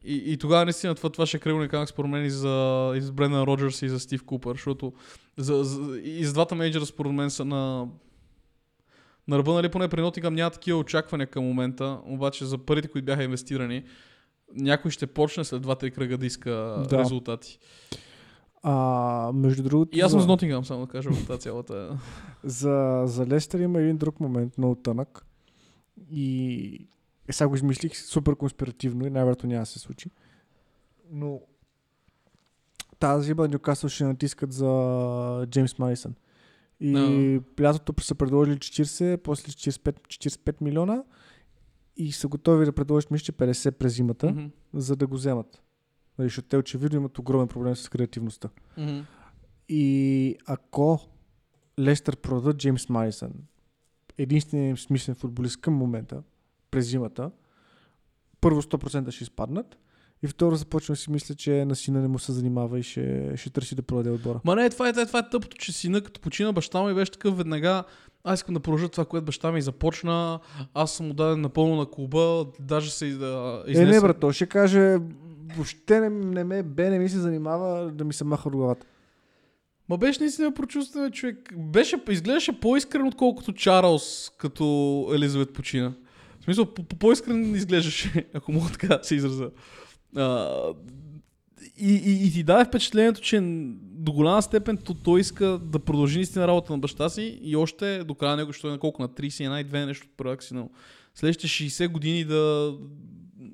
B: И, и тогава наистина това, това ще е крайно уникално според мен и за, и за Брендан Роджерс и за Стив Купър, защото за, за, и за двата менеджера според мен са на на ръба, нали, поне при Нотингам няма такива очаквания към момента, обаче за парите, които бяха инвестирани, някой ще почне след 2-3 кръга да иска
A: Да.
B: резултати.
A: А, между другото,
B: И аз съм
A: за,
B: с Нотингам, само да кажа в тази цялата.
A: за, за Лестър има един друг момент, много тънък. И е, сега го измислих супер конспиративно и най-вероятно няма да се случи. Но тази зима Нюкасъл ще натискат за Джеймс Марисън. И
B: Да.
A: лятото са предложили 40, после 45, 45 милиона и са готови да предложат мисля, че 50 през зимата,
B: Мгм.
A: за да го вземат. Нали, Защото те очевидно имат огромен проблем с креативността.
B: Мгм.
A: И ако Лестър продадат Джеймс Марисън, единственият смислен футболист към момента, през зимата, първо 100% ще изпаднат и второ започва да си мисля, че на сина не му се занимава и ще, ще търси да продаде отбора.
B: Ма не, това е, това е, това е тъпото, че сина като почина баща му и беше такъв веднага, аз искам да продължа това, което баща ми започна, аз съм отдаден напълно на клуба, даже се да
A: Е, не, брат, той ще каже, въобще не, не ме бе, не ми се занимава да ми се маха от главата.
B: Ма беше наистина прочувствен човек. Беше, изглеждаше по-искрен, отколкото Чарлз, като Елизабет почина. В смисъл, по- по- по-искрен изглеждаше, (laughs) ако мога така да се израза. А, и, и, и ти даде впечатлението, че до голяма степен то, той иска да продължи наистина работа на баща си и още до края на него, що е на колко, на 31 и 2 нещо от си, но следващите 60 години да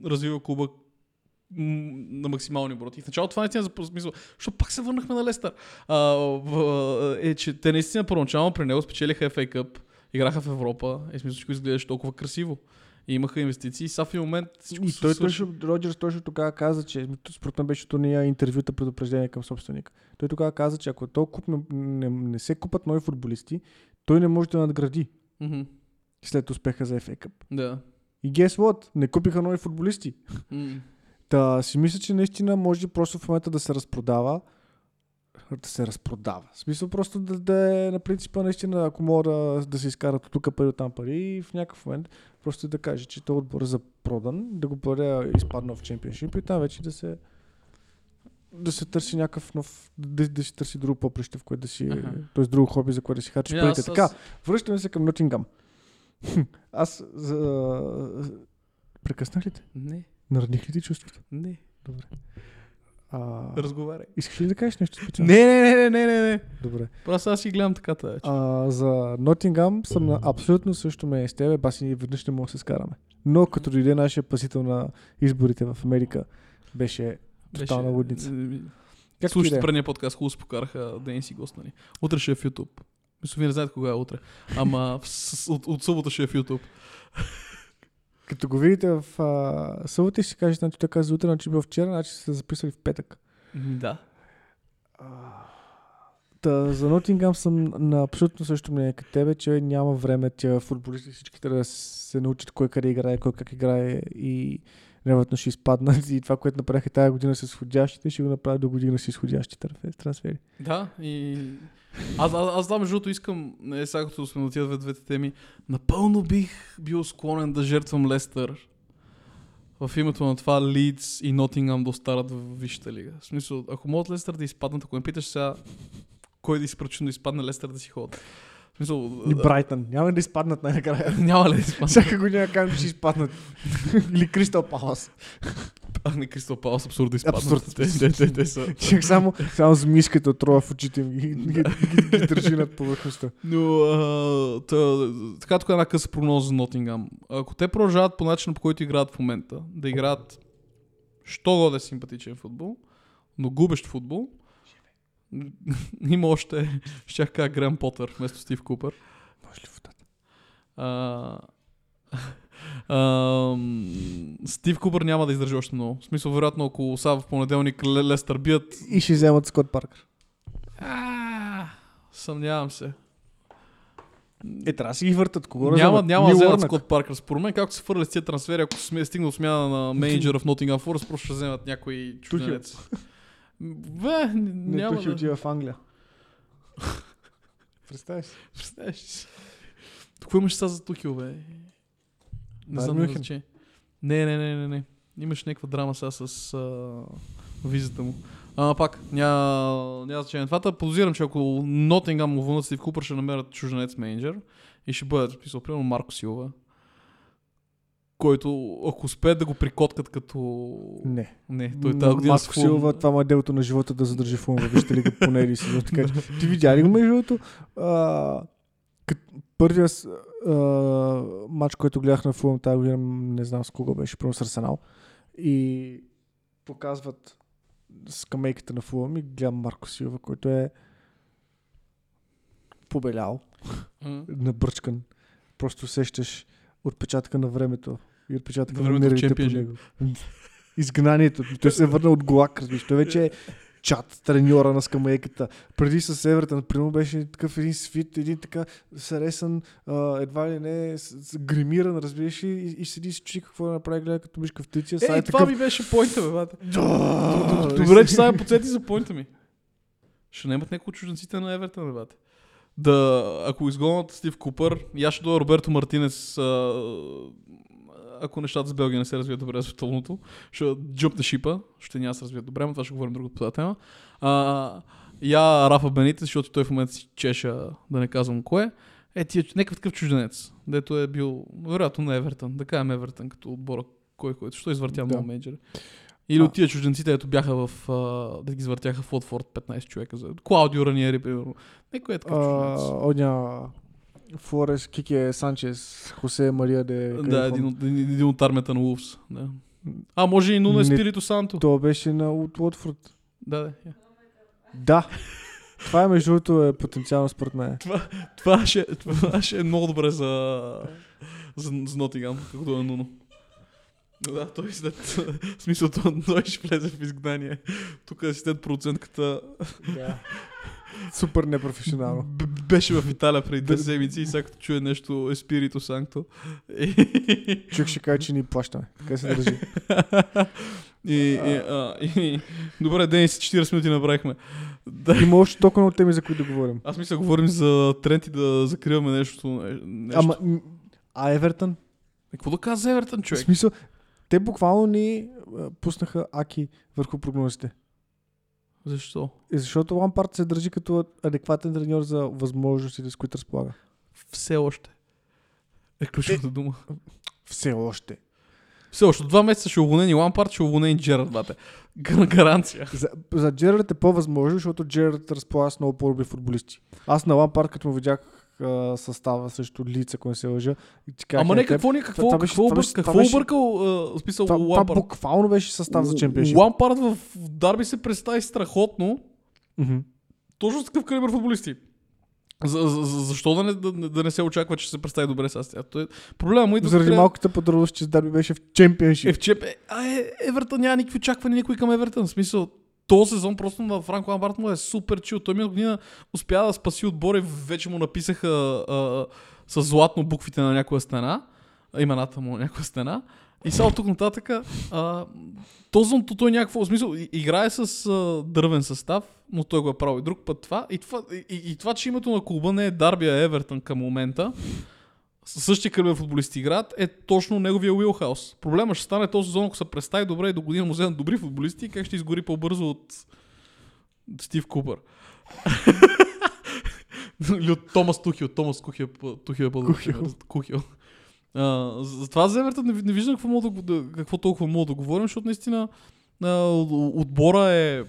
B: развива клуба на максимални обороти. И в началото това наистина за смисъл, защото пак се върнахме на Лестър. А, в, е, че те наистина първоначално при него спечелиха FA Cup, играха в Европа, и смисъл всичко изглеждаше толкова красиво. И имаха инвестиции, сега в момент всичко
A: И той точно, Роджерс точно тогава каза, че според мен беше турния интервюта предупреждение към собственика. Той тогава каза, че ако този куп не, не, не се купат нови футболисти, той не може да надгради
B: Мгм.
A: след успеха за FA Cup.
B: Да.
A: И guess what? Не купиха нови футболисти.
B: М.
A: Та си мисля, че наистина може просто в момента да се разпродава. Да се разпродава. В смисъл просто да, да е на принципа наистина, ако мога да, да се изкарат от тук пари, от там пари и в някакъв момент просто да каже, че този отбор е за продан, да го бъде изпаднал в чемпионшип и там вече да се да се търси някакъв нов, да, да си търси друго поприще, в което да си,
B: Аха.
A: т.е. друго хоби, за което да си харчиш
B: Ми,
A: парите.
B: аз-
A: Така, връщаме се към Нотингам. (laughs) Аз за... Прекъснах ли те?
B: Не,
A: Наредних ли ти чувството?
B: не.
A: Добре. А,
B: Разговаряй.
A: искаш ли да кажеш нещо специално?
B: Не, не, не, не, не, не, не.
A: Добре.
B: Просто аз си гледам така тази.
A: А, за Нотингам съм на абсолютно също мнение с тебе, баси ние веднъж не мога да се скараме. Но като дойде нашия пасител на изборите в Америка, беше тотална лудница. Както и
B: Слушайте
A: да е.
B: предния подкаст, хубаво покараха Денис и гост, нали? Утре ще е в YouTube. Мисля, вие не знаете кога е утре. Ама в, с, от, от събота ще е в YouTube.
A: Като го видите в а, събота и си кажете, значи той каза утре, значи бил вчера, значи сте записали в петък.
B: Да.
A: Та, за Нотингам съм на абсолютно също мнение като тебе, че няма време тия футболисти всички трябва да се научат кой къде играе, кой как играе и невероятно ще изпаднат и това, което направиха тази година с изходящите, ще го направят до година с изходящи трансфе- трансфери.
B: Да, и... Аз, аз, аз да, между искам, не сега като сме отидат в двете теми, напълно бих бил склонен да жертвам Лестър в името на това Лидс и Нотингам да останат в Висшата лига. В смисъл, ако могат Лестър да изпаднат, ако ме питаш сега кой да изпрачун да изпадне Лестър да си ходят. Смисъл,
A: И Брайтън. Няма да изпаднат най-накрая. (laughs)
B: няма ли да изпадне?
A: Всяка година казвам, че ще изпаднат. (laughs) Или Кристал Палас.
B: А, не Кристал Палас, абсурд да изпаднат.
A: Абсурд.
B: Те, те, те, те са. (laughs)
A: Човек само, само с мишката отрова в очите им ги, ги, ги, ги, ги държи над повърхността.
B: Но, а, та, така тук една къса прогноза за Нотингам. Ако те продължават по начина, по който играят в момента, да играят що годе симпатичен футбол, но губещ футбол, (laughs) има още, щях кажа Грем Потър вместо Стив Купър.
A: Може ли водата?
B: А, (laughs) а, Стив Купър няма да издържи още много. В смисъл, вероятно, ако са в понеделник Ле- Лестър бият,
A: И ще вземат Скот Паркър.
B: а, съмнявам се.
A: Е, трябва да си ги въртат. Кого
B: Няма,
A: вземат?
B: няма да вземат. Скот Паркър. Според мен, както се фърля с тия трансфери, ако сме стигнал смяна на менеджера в Nottingham Forest, просто ще вземат някой чужденец. (laughs) Бе,
A: Не,
B: няма
A: Тухи
B: да...
A: отива в Англия. (laughs) Представяш си?
B: Представяш ли си? Какво имаш сега за Тухил, бе? Не знам
A: Мюнхен.
B: значение. Не, не, не, не, не. Имаш някаква драма сега с а, визата му. Ама пак, няма, няма значение. Това подозирам, че ако Нотингам му вълнат Стив Купър, ще намерят чужденец менеджер и ще бъдат, писал, примерно Марко Силва, който, ако успеят да го прикоткат като...
A: Не.
B: Не, той тази година Фулъм-
A: Силва, това му е делото на живота да задържи Фулм. Вижте ли го поне един сезон. Така, че, (laughs) ти видя ли го между другото? Първия а, матч, който гледах на Фулм тази година, не знам с кого беше, първо с Арсенал. И показват скамейката на Фулм и гледам Марко Силва, който е побелял,
B: А,
A: набърчкан. Просто усещаш отпечатъка на времето и отпечатъка
B: На
A: нервите по него. Изгнанието. Той се е върнал от Голак, разбираш. Той вече е чат, треньора на скамейката. Преди с Евертън, примерно беше такъв един свит, един така саресан, а, едва ли не, с, с гримиран, разбираш, и, и седи и се чуди какво да направи, гледа като мишка в птиция. Сега
B: Е, това
A: такъв...
B: ми беше поинта, бе, бата.
A: Да!
B: Добре, че сега подсети за поинта ми. Ще немат някои чужденците на Евертън, бе, бате. Да, ако изгонят Стив Купър, аз ще дойда Роберто Мартинес, а, ако нещата с Белгия не се развият добре световното, ще джъмпне шипа, ще няма се развият добре, но това ще говорим друга по тази тема. А, я Рафа Бенитес, защото той в момента си чеша, да не казвам кое. Е, ти е някакъв такъв чужденец, дето е бил, вероятно на Евертън, да кажем Евертън като отбора, кой който, що извъртя
A: Да.
B: много менеджери. Или
A: А.
B: от тия чужденците, ето бяха в, а, да ги извъртяха в Уотфорд 15 човека за Клаудио Раниери, примерно. Некой е такъв чужденец.
A: Оня Флорес, Кике Санчес, Хосе Мария де
B: Да, един от, един, от армията на Улфс. Да. А, може и Нуно Спирито Санто.
A: Това беше на от Уотфорд.
B: Да, да.
A: Да. Това е между другото е потенциално според мен.
B: Това ще, това ще е много добре за, за, за Нотингам, както е Нуно. Да, той след... В смисъл, той, той ще влезе в изгнание. Тук асистент продуцентката
A: Да. Супер непрофесионално.
B: б- беше в Италия преди две седмици и сега като чуе нещо Еспирито Санкто. И,
A: Чук ще каже, че ни плащаме. Така се държи.
B: и, и, а, и, добре, Денис, 40 минути направихме. Да.
A: Има още толкова много теми, за които да говорим.
B: Аз мисля, говорим за тренд и да закриваме нещо. не- нещо.
A: Ама, а Евертън?
B: Е, Какво да каза Евертън,
A: В
B: човек?
A: смисъл, те буквално ни пуснаха аки върху прогнозите.
B: Защо?
A: И защото Лампард се държи като адекватен треньор за възможностите, с които разполага.
B: Все още. Е ключовата дума.
A: Все още.
B: Все още. Два месеца ще уволнени Лампард, ще уволнени Джерард, бате. Гар- Гаранция.
A: За, за Джерард е по-възможно, защото Джерард разполага с много по-добри футболисти. Аз на Лампард, като му видях а, състава срещу лица, ако не се лъжа. И ти казах,
B: Ама
A: е,
B: не,
A: теб,
B: какво, ни, какво,
A: това
B: какво,
A: това това
B: какво
A: беше-
B: объркал, а, смисъл,
A: това, буквално беше състав за чемпионшип.
B: Лампард в Дарби се представи страхотно, точно с такъв калибър футболисти. За, за, за, защо да не, да, не- да не се очаква, че ще се представи добре с тях? Той, проблема му идва
A: Заради
B: откъде-
A: малката подробност, че Дарби беше в чемпионшип.
B: Е в чеп. Е, а, е, Евертън няма никакви очаквания никой към Евертън. В смисъл, този сезон просто на Франко Ламбард му е супер чил. Той миналата година успя да спаси отбора и вече му написаха а, с златно буквите на някоя стена. Имената му на някоя стена. И сега от тук нататък а, сезон той някакво смисъл играе с а, дървен състав, но той го е правил и друг път това. И това, и, и, това че името на клуба не е Дарби, а Евертън към момента, същия кръвен футболисти играят, е точно неговия уилхаус. Проблема ще стане този сезон, ако се представи добре и до година му вземат добри футболисти, как ще изгори по-бързо от Стив Купър. (laughs) Или от Томас Тухил. Томас Кухил, Тухил е по-добър.
A: Кухил.
B: затова за Евертън не, не виждам какво, мога да, какво толкова мога да говорим, защото наистина а, отбора е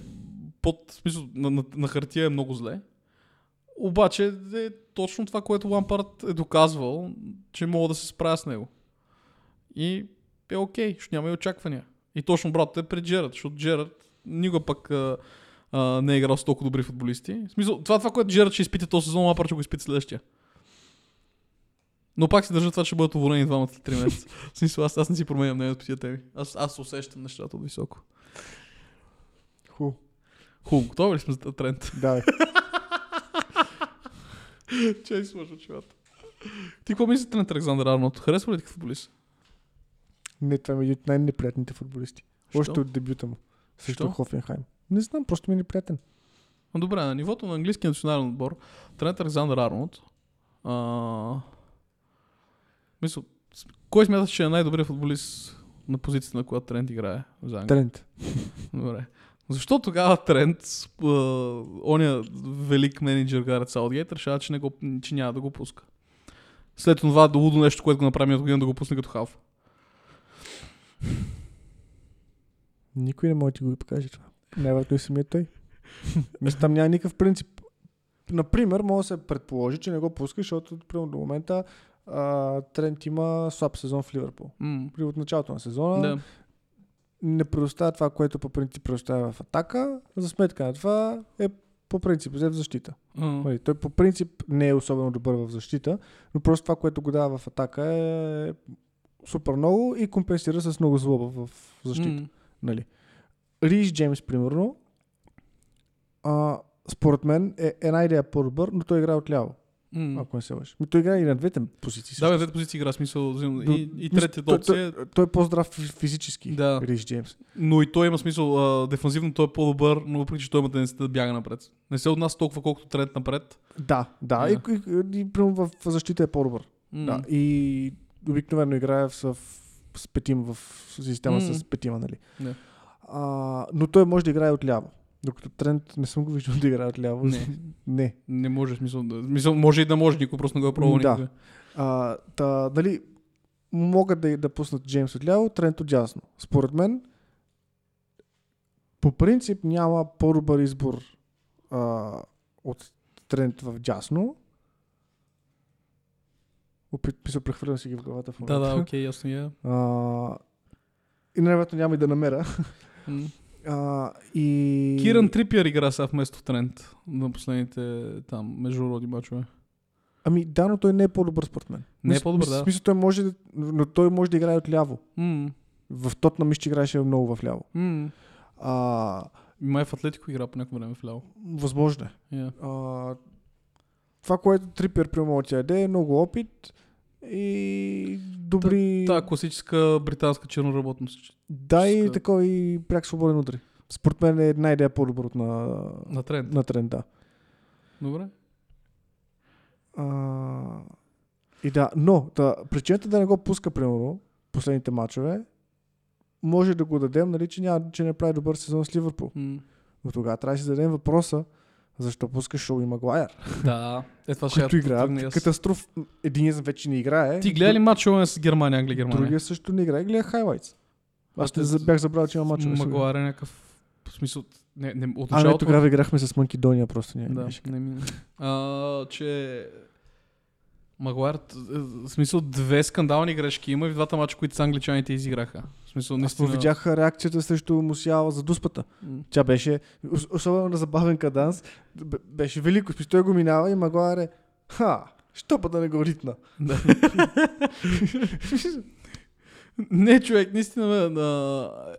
B: под, смисъл, на, на, на хартия е много зле. Обаче е точно това, което Лампард е доказвал, че мога да се справя с него. И е окей, ще няма и очаквания. И точно брат е пред Джерард, защото Джерард никога пък а, а, не е играл с толкова добри футболисти. В смисъл, това, това което Джерард ще изпита този сезон, Лампард ще го изпита следващия. Но пак си държа това, че бъдат уволнени двамата след 3 месеца. (laughs) В смисъл, аз, аз не си променям мнението по тия теми. Аз, аз усещам нещата от високо.
A: Ху.
B: Хубаво, готови ли сме за тренд?
A: Давай. (laughs) (laughs)
B: Че е сложил чувата. Ти какво мислите на Александър Арнолд? Харесва ли ти футболист?
A: Не, това ми е един от най-неприятните футболисти.
B: Що?
A: Още от дебюта му. Срещу
B: Що?
A: Хофенхайм. Не знам, просто ми е неприятен.
B: Добре, на нивото на английския национален отбор, тренер Александър Арнолд, а... мисля, с- кой смяташ, че е най-добрият футболист на позицията, на която Трент играе за Англия?
A: Тренд.
B: Добре. Защо тогава Трент, оня велик менеджер Гарет Саутгейт, решава, че, не го, че няма да го пуска? След това до лудо нещо, което го направи миналата година да го пусне като халф.
A: Никой не може да ти го покаже това. Най-вероятно и самият той. Мисля, там няма никакъв принцип. Например, може да се предположи, че не го пуска, защото примерно, до момента а, Трент има слаб сезон в Ливърпул.
B: М.
A: При от началото на сезона
B: Да.
A: Не предоставя това, което по принцип предоставя в атака. За сметка на това е по принцип взе в защита. Нали, Той по принцип не е особено добър в защита, но просто това, което го дава в атака е супер много и компенсира с много злоба в защита.
B: М.
A: Нали. Риш Джеймс, примерно, а, според мен е една идея по-добър, но той играе отляво,
B: М.
A: ако не се лъжа. Ми той играе и на двете позиции.
B: Да,
A: също.
B: двете позиции игра смисъл.
A: До-
B: И, и третата
A: той,
B: опция
A: той, той, е по-здрав фи- физически,
B: Да.
A: Риш Джеймс.
B: Но и той има смисъл, а, дефанзивно той е по-добър, но въпреки че той има тенденцията да бяга напред. Не се отнася толкова колкото тренд напред.
A: Да, да,
B: Да.
A: и, и, и, примерно в защита е по-добър.
B: М.
A: Да, и обикновено играе в, с петима, в система
B: М.
A: с петима, нали.
B: Да.
A: А, но той може да играе отляво. Докато Трент не съм го виждал да играе отляво.
B: Не. (laughs)
A: не.
B: Не може, смисъл, да, смисъл, може и да може, никой просто не го е пробвал
A: Да.
B: никога.
A: А, та, нали, могат да, да пуснат Джеймс отляво, Трент отдясно. Според мен, по принцип няма по-добър избор а, от Трент в дясно. Опит, се прехвърлям си ги в главата в
B: Да,
A: момента.
B: да, окей, ясно е.
A: А, и най-вероятно няма и да намеря.
B: М.
A: А, и...
B: Киран Трипиер игра сега вместо тренд на последните там международни мачове.
A: Ами да, но той не е по-добър според мен.
B: Не е по-добър, да.
A: В смисъл той може, но той може да играе отляво.
B: М.
A: В тот на мисля, че играеше много в ляво.
B: М.
A: А,
B: Май в Атлетико игра по някакво време в ляво.
A: възможно е.
B: Yeah.
A: А, това, което Трипер прямо от даде е много опит и добри...
B: Та класическа британска черноработност.
A: да, и такова и пряк свободен удари. Според мен е една идея по-добър от на,
B: На тренд.
A: на тренда.
B: Добре.
A: А, и да, но да, причината да не го пуска, примерно, последните матчове, може да го дадем, нали, че, няма, че не прави добър сезон с Ливърпул.
B: М.
A: Но тогава трябва да си зададем въпроса, защо пускаш Шоу и Магуайер,
B: Да. Е, това ще я
A: играят катастроф. Единият вече не играе.
B: Ти гледа ли мачове с Германия, Англия, Германия?
A: Другия също не играе, гледа хайлайтс. Аз за- бях забрал, че има мачове. сега.
B: Магуайер е някакъв в смисъл, не, не, от
A: А, не, тогава играхме с Македония просто. Не,
B: Да, не ми... А, че... Магуайр, т- е, в смисъл две скандални грешки има и в двата мача, които с англичаните изиграха. В смисъл,
A: Аз
B: наистина...
A: видях реакцията срещу Мусиала за дуспата. Тя беше, ос- особено на забавен каданс, беше велико. Смисъл, той го минава и Магуайр е, ха, що па да не го ритна?
B: Да. (laughs) не, човек, наистина,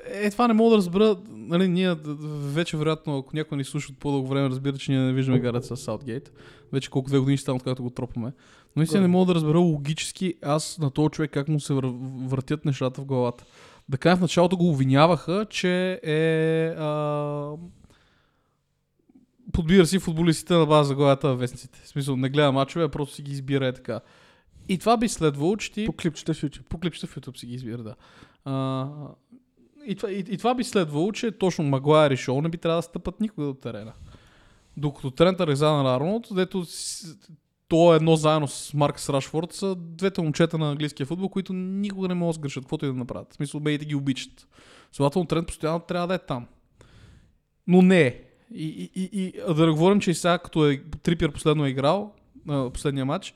B: е, това не мога да разбера, нали, ние вече вероятно, ако някой ни слуша от по-дълго време, разбира, че ние не виждаме гарата с Саутгейт. Вече колко две години стана, откакто го тропаме. Наистина не мога да разбера логически аз на този човек как му се вър... въртят нещата в главата. Да кажа, в началото го обвиняваха, че е... А... Подбира си футболистите на база главата на вестниците. В смисъл, не гледа мачове, а просто си ги избира е така. И това би следвало, че ти
A: По клипчета в YouTube.
B: по клипчета в YouTube си ги избира, да. А, и, това, и, и това би следвало, че точно Магуайер и Шоу не би трябвало да стъпат никога до терена. Докато Трент Александър Арнолд, дето то е едно заедно с Маркс Рашфорд, са двете момчета на английския футбол, които никога не могат да сгрешат, каквото и да направят. В смисъл, бейте ги обичат. Следователно Трент постоянно трябва да е там. Но не е. И, и, и, и да говорим, че и сега, като е, Трипиер последно е играл, а, последния матч,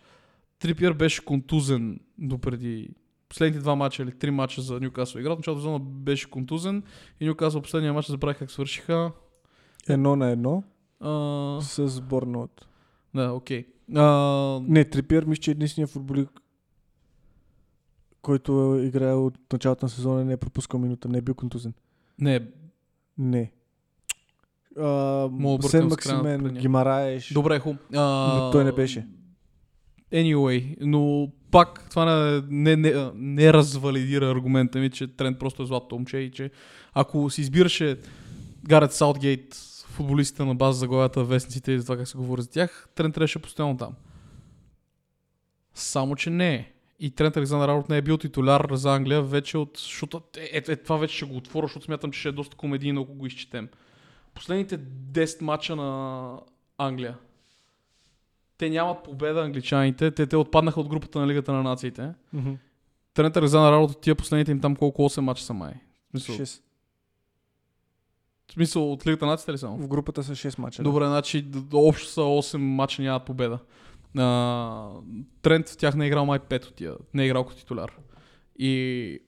B: Трипиер беше контузен допреди последните два мача или три мача за Ньюкасъл игра. В началото на сезона беше контузен и Ньюкасъл последния матч забравих как свършиха.
A: Едно на едно
B: А,
A: с Борнот.
B: да, окей. А,
A: Не, Трипиер мисля, че е единственият футболик, който е играл от началото на сезона, не е пропускал минута, не е бил контузен.
B: не,
A: Не. А, Сен Максимен. Гимараеш.
B: добре, хум. А,
A: Но той не беше.
B: Anyway, но пак това не, не, не, не развалидира аргумента ми, че Трент просто е златото момче и че ако си избираше Гарет Саутгейт, футболистите на база за главата, вестниците и за това как се говори за тях, Трент трябваше постоянно там. Само, че не е. И Трент Александър Арнолд не е бил титуляр за Англия вече от... Защото, е, е, е, това вече ще го отворя, защото смятам, че ще е доста комедийно, ако го изчетем. Последните 10 мача на Англия. Те нямат победа англичаните. Те, те отпаднаха от групата на Лигата на нациите.
A: Мгм.
B: Трент Александър Арнолд от тия последните им там колко 8 мача са май. В смисъл,
A: Шест.
B: В смисъл от Лигата на нациите ли само?
A: В групата са 6 мача.
B: Добре, значи д- д- общо са 8 мача нямат победа. А, Трент в тях не е играл май 5 от тия. Не е играл като титуляр. И...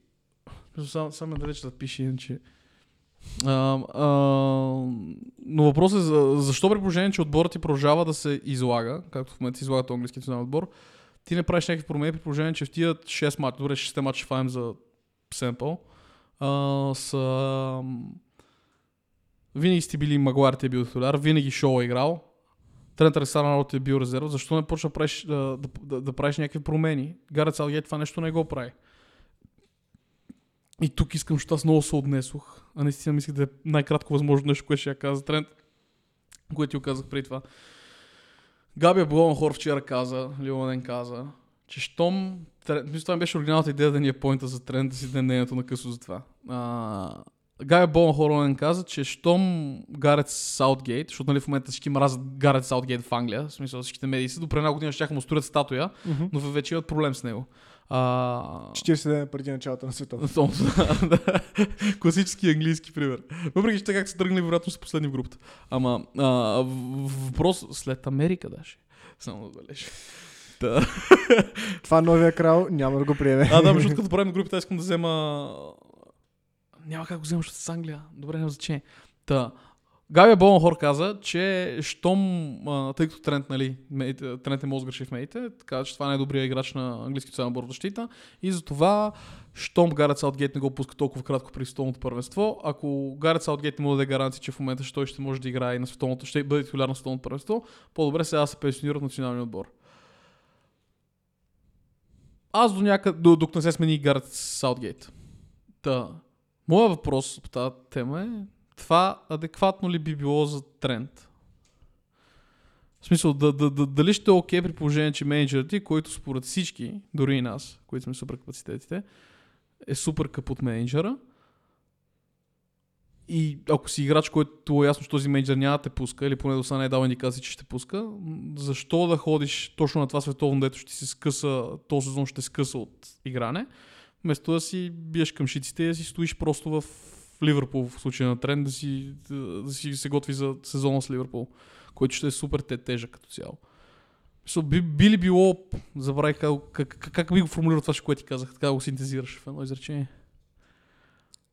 B: Само, само далеч да пише, иначе... А, а, но въпросът е за, защо при положение, че отборът ти продължава да се излага, както в момента се излага английски национален отбор, ти не правиш някакви промени при положение, че в тия 6 мача, добре 6 мача фаем за семпъл, а, са винаги сте били Магуар, ти е бил титуляр, винаги Шоу е играл, Трент Александър Арнолд е бил резерв, защо не почва правиш, да, да, да, да правиш някакви промени? Гарет Салгейт това нещо не го прави. И тук искам, защото аз много се отнесох, а наистина мислих да е най-кратко възможно нещо, което ще я каза Трент, което ти го казах преди това. Габи Блонхор вчера каза, Леонен каза, че щом... Мисля, това беше оригиналната идея да ни е поинта за Трент, да си даде мнението на късо за това. А, Габи Блонхор каза, че щом Гарет Саутгейт, защото нали в момента всички мразят Гарет Саутгейт в Англия, в смисъл всичките медии са, до преди една година ще му строят статуя,
A: Мгм.
B: но вече имат проблем с него. А,
A: 40 дена преди началото на света. (laughs)
B: Класически английски пример. Въпреки, че те как са тръгнали, вероятно са последни в групата. Ама, а, въпрос след Америка даже. Само да бележа. Да.
A: Това новия крал няма да го приеме.
B: А, да, защото като правим групата, искам да взема... Няма как го взема, защото с Англия. Добре, няма значение. Та, Габи Болнхор каза, че щом, тъй като Трент, нали, медиите- Трент е мозгърши в медиите, каза, че това не е добрият играч на английски отбор в защита и затова, щом Гарет Саутгейт не го пуска толкова кратко при световното първенство, ако Гарет Саутгейт не му даде гаранция, че в момента ще той ще може да играе на световното, ще бъде титуляр на световното първенство, по-добре сега да се пенсионира от националния отбор. Аз до някъде, до, докато не се смени Гарет Саутгейт. Та, моя въпрос по тази тема е, това адекватно ли би било за тренд? В смисъл, да, да, да, дали ще е окей при положение, че менеджерът ти, който според всички, дори и нас, които сме супер капацитетите, е супер капут менеджера, и ако си играч, който е ясно, че този менеджер няма да те пуска, или поне до сега не е дал индикации, че ще пуска, защо да ходиш точно на това световно, дето ще си скъса, този сезон ще скъса от игране, вместо да си биеш към шиците и да си стоиш просто в Ливърпул в случая на тренд, да си, да, да си се готви за сезона с Ливърпул, който ще е супер те тежък като цяло. So, би, би ли било, забравих как, как, как, би го формулирал това, което ти казах, така го синтезираш в едно изречение.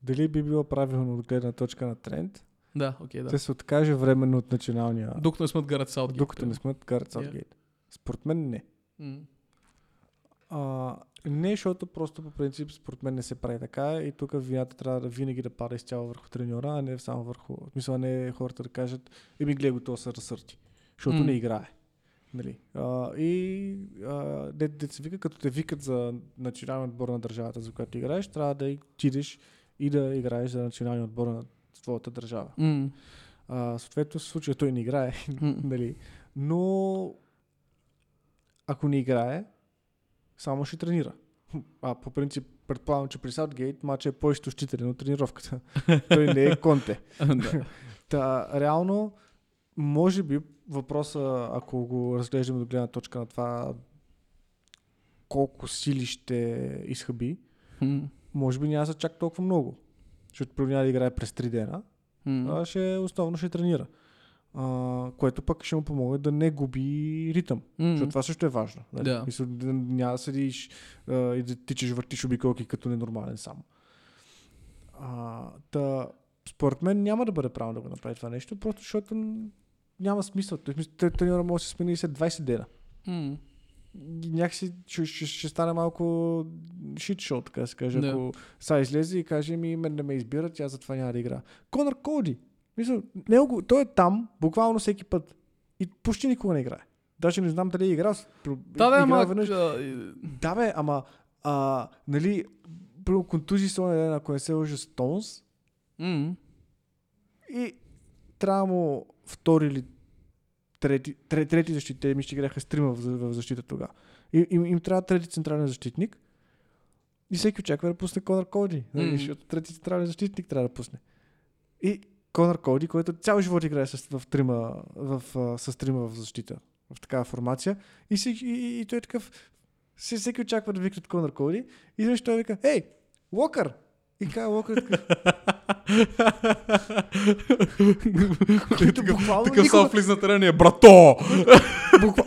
A: Дали би било правилно от гледна точка на тренд,
B: Да, окей, да.
A: да се откаже временно от националния,
B: Докато не смът Гарет Саутгейт.
A: докато не сме Гарет
B: Yeah.
A: Саутгейт. Според мен не.
B: М.
A: А, не, защото просто по принцип според мен не се прави така и тук вината трябва да винаги да пада изцяло върху треньора, а не само върху... В смисъл, не хората да кажат, еми гледай го, то се разсърти. Защото
B: М.
A: не играе. Нали? А, и а, де, де се вика, като те викат за национален отбор на държавата, за която играеш, трябва да отидеш и да играеш за националния отбор на твоята държава.
B: М.
A: А, съответно, в случая той не играе,
B: М.
A: нали? но ако не играе, само ще тренира. А по принцип, предполагам, че при Саутгейт матчът е по-изтощителен от тренировката. (laughs) Той не е конте. (laughs) Та, реално, може би въпроса, ако го разглеждаме до гледна точка на това колко сили ще изхъби, може би няма да чак толкова много. Защото да играе през 3 дена, а ще основно ще тренира. А, което пък ще му помогне да не губи ритъм.
B: М.
A: Защото това също е важно. Нали?
B: Да.
A: Мисля, да няма да седиш а, и да тичаш, въртиш обиколки като ненормален само. А, та, според мен няма да бъде правилно да го направи това нещо, просто защото няма смисъл. Треньора може да се смени след 20 дена. И някакси ще, ще, ще стане малко шит шоу, така да се каже.
B: Да.
A: Ако са излезе и каже ми, мен не ме избират, аз затова няма да игра. Конър Коди. Мисля, него, той е там, буквално всеки път. И почти никога не играе. Даже не знам дали е про-
B: Да, да, ама...
A: веднъж. Да, бе, ама, а, нали, първо контузии са ден, ако не се лъжа Стоунс
B: М.
A: и трябва му втори или трети, трети, трети защит. Те ми ще играха с трима в, в защита тогава. И, им, им трябва трети централен защитник и всеки очаква да пусне Конър Коди,
B: Мгм.
A: защото трети централен защитник трябва да пусне. И Конър Коди, който цял живот играе с, в трима, в, с трима в защита, в такава формация. И, си, и, и, той е такъв, все- всеки очаква да викнат Конър Коди и защо той вика, ей, Уокър! И казва Уокър, такъв, (laughs) който буквално
B: Такъв
A: никога,
B: влиза на терена и е брато!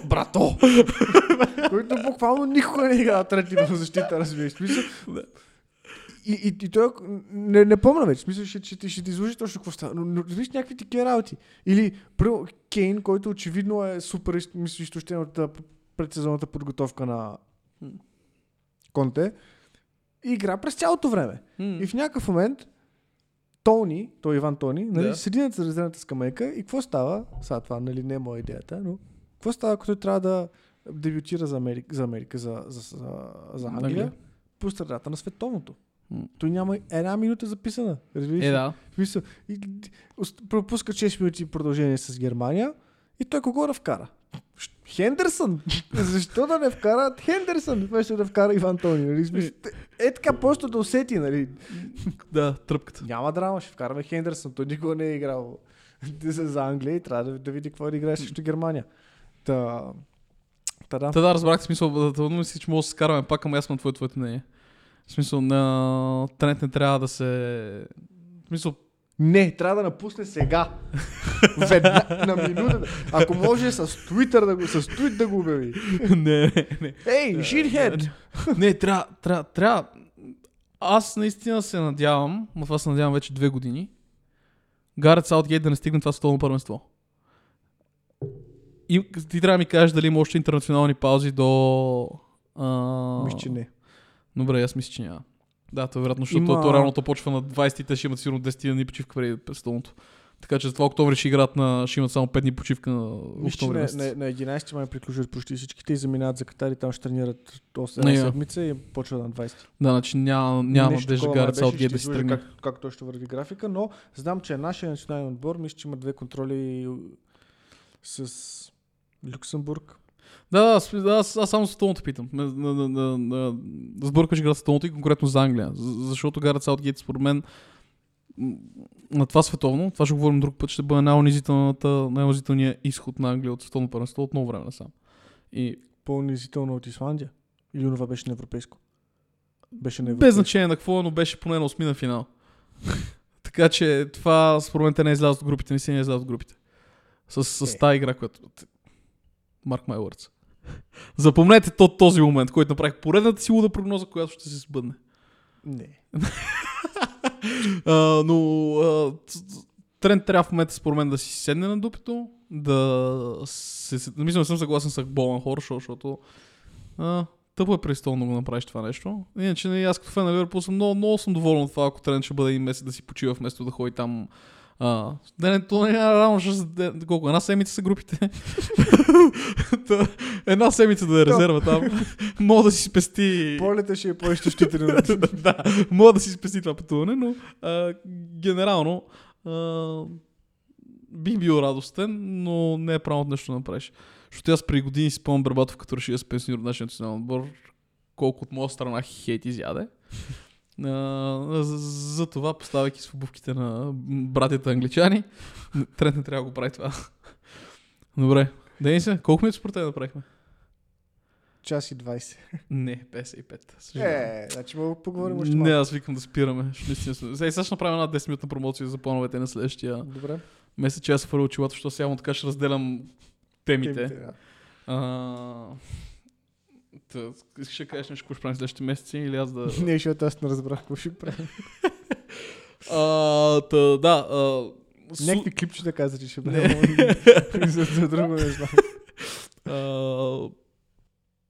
A: брато! (laughs) който буквално никога не играва трети в защита, разбираш. Смисъл. И, и, и той, не, не помня вече, смисъл ще, ще, ще, ти изложи точно какво става, но, но виж някакви такива работи. Или, първо, Кейн, който очевидно е супер мисля, изтощен от предсезонната подготовка на. Конте, игра през цялото време.
B: М.
A: И в някакъв момент Тони, той Иван Тони, нали,
B: Да.
A: седи на резервната скамейка и какво става? Сега това нали, не е моя идеята, но какво става, ако той трябва да дебютира за Америка, за, Америка, за, за, за, за Англия,
B: Англия.
A: по средата на световното. Той няма една минута записана. Разбираш?
B: Е, да.
A: В смисъл, и, пропуска 6 минути продължение с Германия и той кого да вкара? Хендерсън! (laughs) Защо да не вкара Хендерсън, вместо да вкара Иван Тони? Нали? Е така просто да усети, нали?
B: Да, тръпката.
A: Няма драма, ще вкараме Хендерсън. Той никога не е играл (laughs) за Англия и трябва да, да види какво е да играе срещу Германия. Та, та да.
B: Та да, разбрах смисъл, да, мисля, че може да се караме пак, ама ясно твоето, твоето мнение. В смисъл, на Трент не трябва да се... В смисъл,
A: Не, трябва да напусне сега. Ведна, на минута. Ако може с Twitter да го, с твит да го обяви.
B: не, не, не.
A: Ей, shithead!
B: Не, трябва, трябва, трябва. Аз наистина се надявам, но това се надявам вече две години, Гарет Саутгейт да не стигне това световно първенство. И ти трябва да ми кажеш дали има още интернационални паузи до... А...
A: Мисля, че не.
B: Добре, аз мисля, че няма. Да, то е вероятно, защото
A: Има-
B: то реално то почва на 20 и те ще имат сигурно 10 дни почивка преди престолното. Така че за това октомври ще играят на... ще имат само 5 дни почивка на октомври
A: на, на, на 11 май приключват почти всичките и заминават за Катар и там ще тренират 8
B: Не,
A: една
B: я.
A: седмица и почва на 20.
B: Да, значи няма, няма надежда Гарет Саутгейт да си тръгне.
A: Как, как той ще върви графика, но знам, че нашия национален отбор, мисля, че има две контроли с Люксембург.
B: Да, да, аз, аз, аз само световното питам. На, на, на, на, на, да сбъркаш игра световното и конкретно за Англия. За, защото Гарет Саутгейт, според мен, на това световно, това ще говорим друг път, ще бъде най-унизителният изход на Англия от световно първенство от много време насам. И
A: По-унизително от Исландия. Или това беше на европейско? Беше на
B: без
A: европейско.
B: значение на какво, но беше поне на осмина финал. (laughs) така че това според мен те не излязат от групите, не си не излязат от групите. С, с
A: Е.
B: тази игра, която... My words. (laughs) Запомнете то, този момент, който направих поредната си луда прогноза, която ще се сбъдне.
A: Не. (laughs)
B: А, но а, тренд трябва в момента според мен да си седне на дупето, да се... Мисля, не съм съгласен с болен хор, защото- а, тъпо е престолно да го направиш това нещо. Иначе не, аз като фен на Ливърпул съм много, много съм доволен от това, ако тренд ще бъде един месец да си почива вместо да ходи там а, да не, то не е рано, ще, колко, една седмица са групите. (laughs) Една седмица да е резерва там. Мога да си спести...
A: Полета ще е по-изтощителен. (laughs)
B: да, мога да си спести това пътуване, но а, генерално а, бих бил радостен, но не е правилно нещо да направиш. Защото аз преди години си спомням Барбатов, като реши да се пенсионира от нашия национален отбор, колко от моя страна хейт изяде. А, за, това, поставяйки с обувките на братята англичани, Трент не трябва да го прави това. Добре. Денисе, колко минути според теб направихме?
A: Час и 20.
B: Не, 55. Съжалявам.
A: Е, значи мога да поговорим още
B: Не, аз викам да спираме. Сега сега ще направим една 10 минутна промоция за плановете на следващия
A: Добре.
B: месец, че аз фърля очилата, защото сега му така ще разделям темите.
A: Темите, да.
B: А... Та, да кажеш нещо, какво ще правим следващите месеци или аз да...
A: Не, защото аз не разбрах какво ще правим. (laughs)
B: а, та, да, а... су-
A: Някакви клипчета каза, че ще правим. (laughs) за, за друго не знам.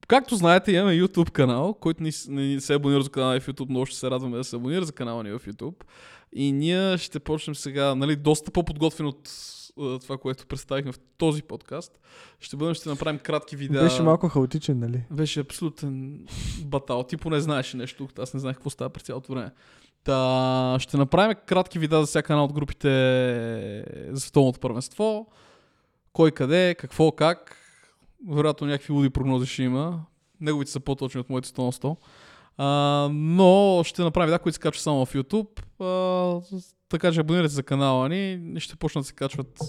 B: Както знаете, имаме YouTube канал, който ни, не се абонира за канала в YouTube, но ще се радваме да се абонира за канала ни в YouTube. И ние ще почнем сега, нали, доста по-подготвен от това, което представихме в този подкаст. Ще бъдем, ще направим кратки видеа.
A: Беше малко хаотичен, нали?
B: Беше абсолютен батал. Ти поне знаеш нещо, аз не знаех какво става през цялото време. Та, ще направим кратки видеа за всяка една от групите за световното първенство. Кой къде, какво, как. Вероятно някакви луди прогнози ще има. Неговите са по-точни от моите 100 на 100. А, но ще направим видеа, които се качват само в YouTube. А, така че абонирайте се за канала ни. Ще почнат да се качват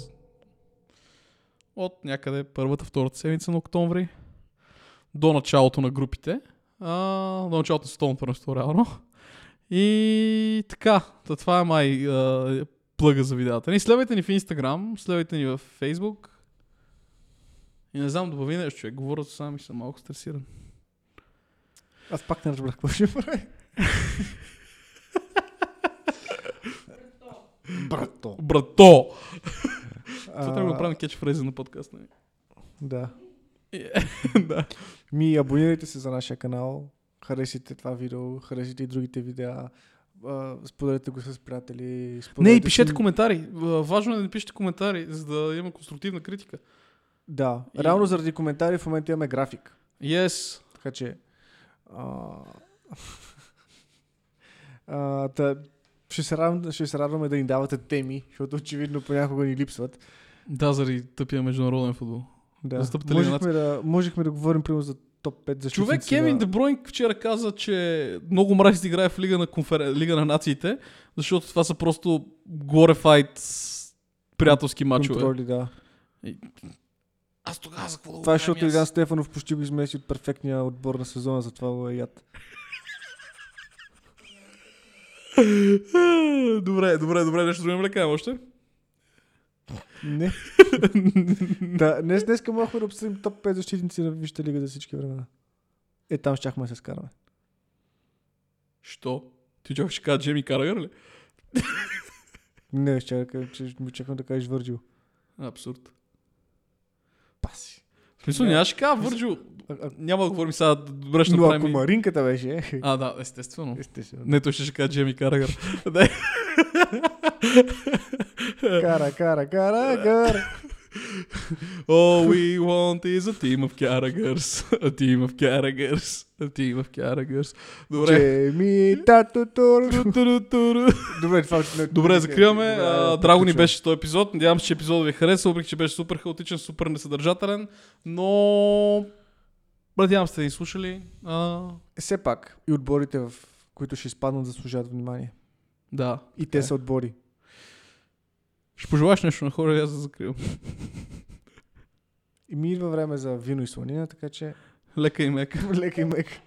B: от някъде първата, втората седмица на октомври до началото на групите. А, до началото на световното първенство, реално. И така, та това е май а, плъга за видеята ни. Следвайте ни в Instagram, следвайте ни в Facebook. И не знам, добави нещо, човек. Говоря сам и съм малко стресиран.
A: Аз пак не разбрах какво ще прави. (laughs) Брато.
B: Брато! Това трябва да го направим кетч фрези на подкаст. Нали?
A: Да. (laughs)
B: да.
A: Ми абонирайте се за нашия канал. Харесайте това видео, харесайте и другите видеа. Споделете го с приятели.
B: Не, и пишете
A: си-
B: коментари. Важно е да пишете коментари, за да има конструктивна критика.
A: Да.
B: И-
A: Реално заради коментари в момента имаме график.
B: Yes.
A: Така че... А... (laughs) а, та, ще, се радвам, ще се радваме да ни давате теми, защото очевидно понякога ни липсват.
B: Да, заради тъпия международен футбол.
A: Да.
B: Ли
A: Можехме, да, можехме да говорим примерно за топ 5 защитници.
B: Човек Кевин
A: на...
B: Дебройн вчера каза, че много мрази да играе в Лига на, конфер... Лига на нациите, защото това са просто glorified приятелски мачове.
A: контроли, да.
B: Аз тогава за какво да
A: Това е защото? Илян Стефанов почти го измеси от перфектния отбор на сезона, затова го е яд. (laughs)
B: добре, добре, добре, нещо друго кажем още?
A: Не. (laughs) да, днес, днеска можехме да обсъдим топ 5 защитници на Висшата лига за всички времена. Е, там щяхме да се скараме.
B: Що? Ти чакаш (laughs) ще кажа Джеми Карагър ли?
A: Не, ще че чакам да кажеш Върджил.
B: Абсурд.
A: Паси.
B: В смисъл,
A: Не.
B: нямаше кажа Върджо. Няма да говорим сега, добре ще
A: но ако
B: направим... и-
A: Маринката беше,
B: А, да, естествено.
A: естествено.
B: Не, той ще ще кажа Джеми Карагър. (laughs)
A: Кара, кара, кара, кара.
B: All we want is a team of Carragers. A team of Carragers. A team of Carragers. Добре.
A: Джеми, тато. Добре, това не-
B: Добре, закриваме. Драго ни беше този епизод. Надявам се, че епизодът ви хареса. Въпреки, че беше супер хаотичен, супер несъдържателен. Но... Надявам се да ни слушали. А,
A: Все пак, и отборите, в които ще изпаднат, заслужават внимание.
B: да.
A: И те
B: е.
A: са отбори.
B: Ще пожелаш нещо на хора аз да закривам.
A: И ми идва време за вино и сланина, така че
B: Лека и мека.
A: лека и мека.